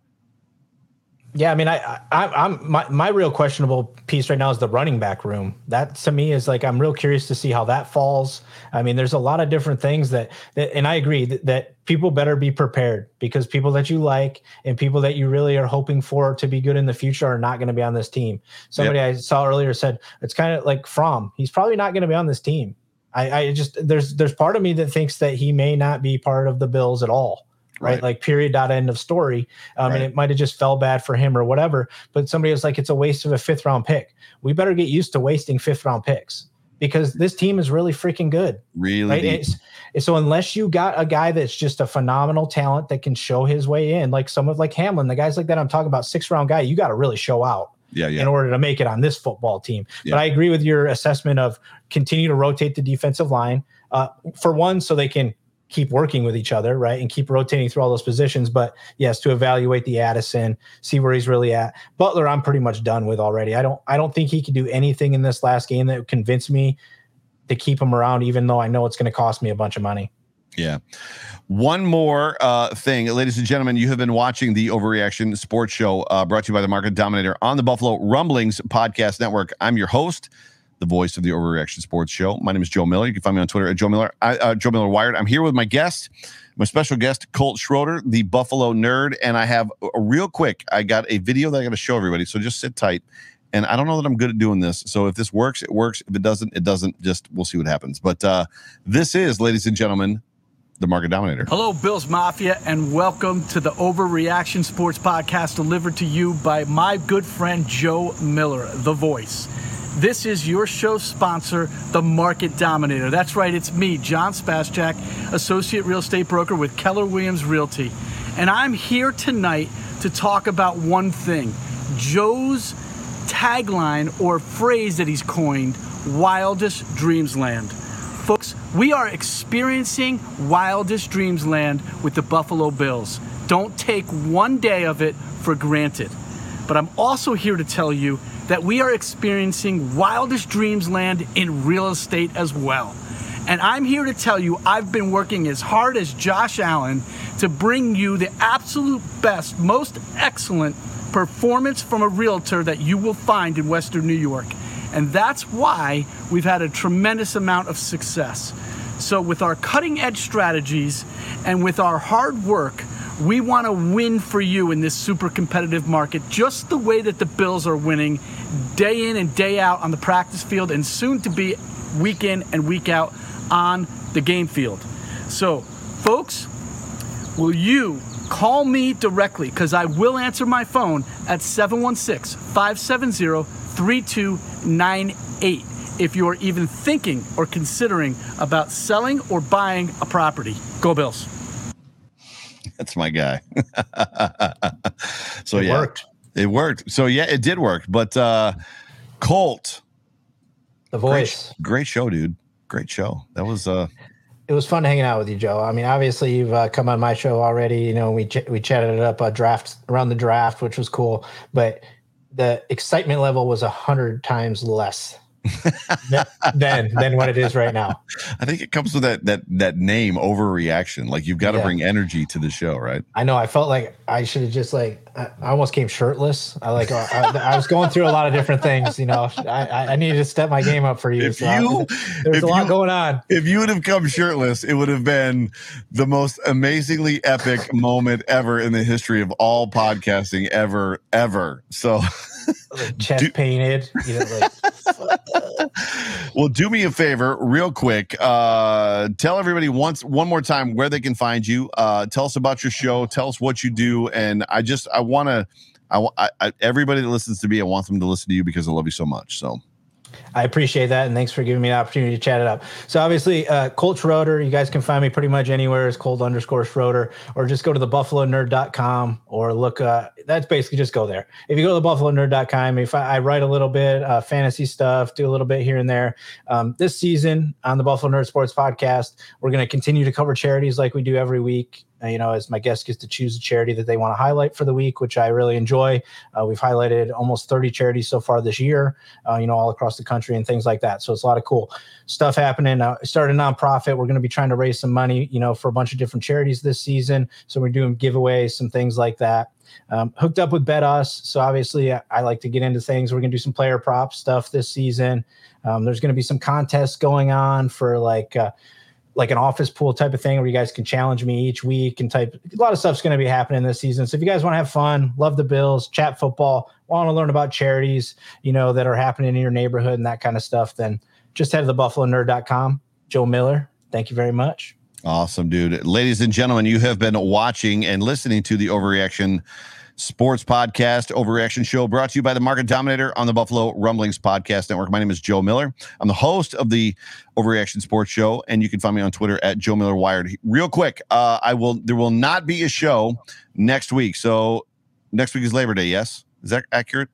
Speaker 2: Yeah, I mean, I, I am my my real questionable piece right now is the running back room. That to me is like I'm real curious to see how that falls. I mean, there's a lot of different things that, that and I agree that, that people better be prepared because people that you like and people that you really are hoping for to be good in the future are not going to be on this team. Somebody yep. I saw earlier said it's kind of like Fromm. He's probably not going to be on this team. I, I just there's there's part of me that thinks that he may not be part of the Bills at all right? right? Like period dot end of story. Um, right. And it might have just fell bad for him or whatever. But somebody was like, it's a waste of a fifth round pick. We better get used to wasting fifth round picks because this team is really freaking good.
Speaker 1: Really? Right?
Speaker 2: so unless you got a guy that's just a phenomenal talent that can show his way in, like some of like Hamlin, the guys like that I'm talking about, six round guy, you got to really show out.
Speaker 1: Yeah, yeah.
Speaker 2: in order to make it on this football team. Yeah. But I agree with your assessment of continue to rotate the defensive line. Uh, for one, so they can keep working with each other, right? And keep rotating through all those positions. But yes, to evaluate the Addison, see where he's really at. Butler, I'm pretty much done with already. I don't I don't think he could do anything in this last game that would convince me to keep him around, even though I know it's going to cost me a bunch of money.
Speaker 1: Yeah. One more uh, thing, ladies and gentlemen, you have been watching the Overreaction Sports Show uh, brought to you by the Market Dominator on the Buffalo Rumblings Podcast Network. I'm your host, the voice of the Overreaction Sports Show. My name is Joe Miller. You can find me on Twitter at Joe Miller, uh, Joe Miller Wired. I'm here with my guest, my special guest, Colt Schroeder, the Buffalo nerd. And I have a real quick, I got a video that I got to show everybody. So just sit tight. And I don't know that I'm good at doing this. So if this works, it works. If it doesn't, it doesn't. Just we'll see what happens. But uh, this is, ladies and gentlemen, the market dominator.
Speaker 5: Hello, Bills Mafia, and welcome to the Overreaction Sports Podcast delivered to you by my good friend Joe Miller, the voice. This is your show sponsor, The Market Dominator. That's right, it's me, John Spaschak, Associate Real Estate Broker with Keller Williams Realty. And I'm here tonight to talk about one thing Joe's tagline or phrase that he's coined Wildest Dreams Land. Folks, we are experiencing Wildest Dreams Land with the Buffalo Bills. Don't take one day of it for granted. But I'm also here to tell you that we are experiencing wildest dreams land in real estate as well. And I'm here to tell you, I've been working as hard as Josh Allen to bring you the absolute best, most excellent performance from a realtor that you will find in Western New York. And that's why we've had a tremendous amount of success. So, with our cutting edge strategies and with our hard work, we want to win for you in this super competitive market, just the way that the Bills are winning day in and day out on the practice field and soon to be week in and week out on the game field. So, folks, will you call me directly because I will answer my phone at 716 570 3298 if you're even thinking or considering about selling or buying a property. Go Bills.
Speaker 1: That's my guy. so
Speaker 2: it
Speaker 1: yeah,
Speaker 2: worked.
Speaker 1: It worked. So yeah, it did work. But uh Colt,
Speaker 2: the voice,
Speaker 1: great, great show, dude. Great show. That was uh
Speaker 2: it was fun hanging out with you, Joe. I mean, obviously you've uh, come on my show already. You know, we ch- we chatted up a draft around the draft, which was cool. But the excitement level was a hundred times less than than what it is right now.
Speaker 1: I think it comes with that that that name overreaction. Like you've got to
Speaker 2: Yeah.
Speaker 1: bring energy to the show, right?
Speaker 2: I know. I felt like I should have just like I I almost came shirtless. I like uh, I, I was going through a lot of different things. You know, I, I- needed to step my game up for you.
Speaker 1: If
Speaker 2: so
Speaker 1: you
Speaker 2: there's a lot
Speaker 1: you-
Speaker 2: going on.
Speaker 1: If you would have come shirtless, it would have been the most amazingly epic moment ever in the history of all podcasting ever, ever. So,
Speaker 2: chest
Speaker 1: Do-
Speaker 2: painted. You know, like
Speaker 1: well, do me a favor, real quick. Uh, tell everybody once, one more time, where they can find you. Uh, tell us about your show. Tell us what you do. And I just, I want to, I, I, everybody that listens to me, I want them to listen to you because I love you so much. So,
Speaker 2: I appreciate that, and thanks for giving me the opportunity to chat it up. So obviously, uh, Colt Schroeder, you guys can find me pretty much anywhere as Colt underscore Schroeder, or just go to the buffalonerd.com or look. Uh, that's basically just go there. If you go to the buffalonerd.com, if I, I write a little bit uh, fantasy stuff, do a little bit here and there. Um, this season on the Buffalo Nerd Sports Podcast, we're going to continue to cover charities like we do every week. Uh, you know, as my guest gets to choose a charity that they want to highlight for the week, which I really enjoy. Uh, we've highlighted almost 30 charities so far this year uh, you know, all across the country and things like that. So it's a lot of cool stuff happening. Uh, started a nonprofit. We're going to be trying to raise some money, you know, for a bunch of different charities this season. So we're doing giveaways, some things like that. Um, hooked up with BetUS. So obviously, I, I like to get into things. We're to do some player prop stuff this season. Um, there's to be some contests going on for like, uh, like an office pool type of thing where you guys can challenge me each week and type a lot of stuff's going to be happening this season. So if you guys want to have fun, love the Bills, chat football, want to learn about charities, you know, that are happening in your neighborhood and that kind of stuff, then just head to the buffalonerd.com. Joe Miller, thank you very much.
Speaker 1: Awesome, dude. Ladies and gentlemen, you have been watching and listening to the Overreaction Sports Podcast, Overreaction Show, brought to you by the Market Dominator on the Buffalo Rumblings Podcast Network. My name is Joe Miller. I'm the host of the Overreaction Sports Show, and you can find me on Twitter at Joe Miller Wired. Real quick, uh, I will. There will not be a show next week. So next week is Labor Day. Yes, is that accurate?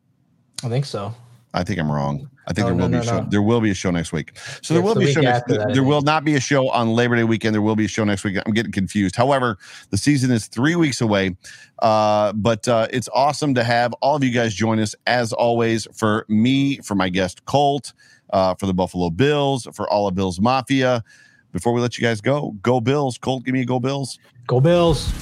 Speaker 2: I think so.
Speaker 1: I think I'm wrong. I think
Speaker 2: No,
Speaker 1: there will
Speaker 2: no,
Speaker 1: be
Speaker 2: no,
Speaker 1: a show.
Speaker 2: no.
Speaker 1: There will be a show next week. So
Speaker 2: Yeah,
Speaker 1: there will be a show next.
Speaker 2: that,
Speaker 1: there will not be a show on Labor Day weekend. There will be a show next week. I'm getting confused. However, the season is three weeks away, uh, but uh, it's awesome to have all of you guys join us as always. For me, for my guest Colt, uh, for the Buffalo Bills, for all of Bills Mafia. Before we let you guys go, go Bills. Colt, give me a go Bills.
Speaker 2: Go Bills.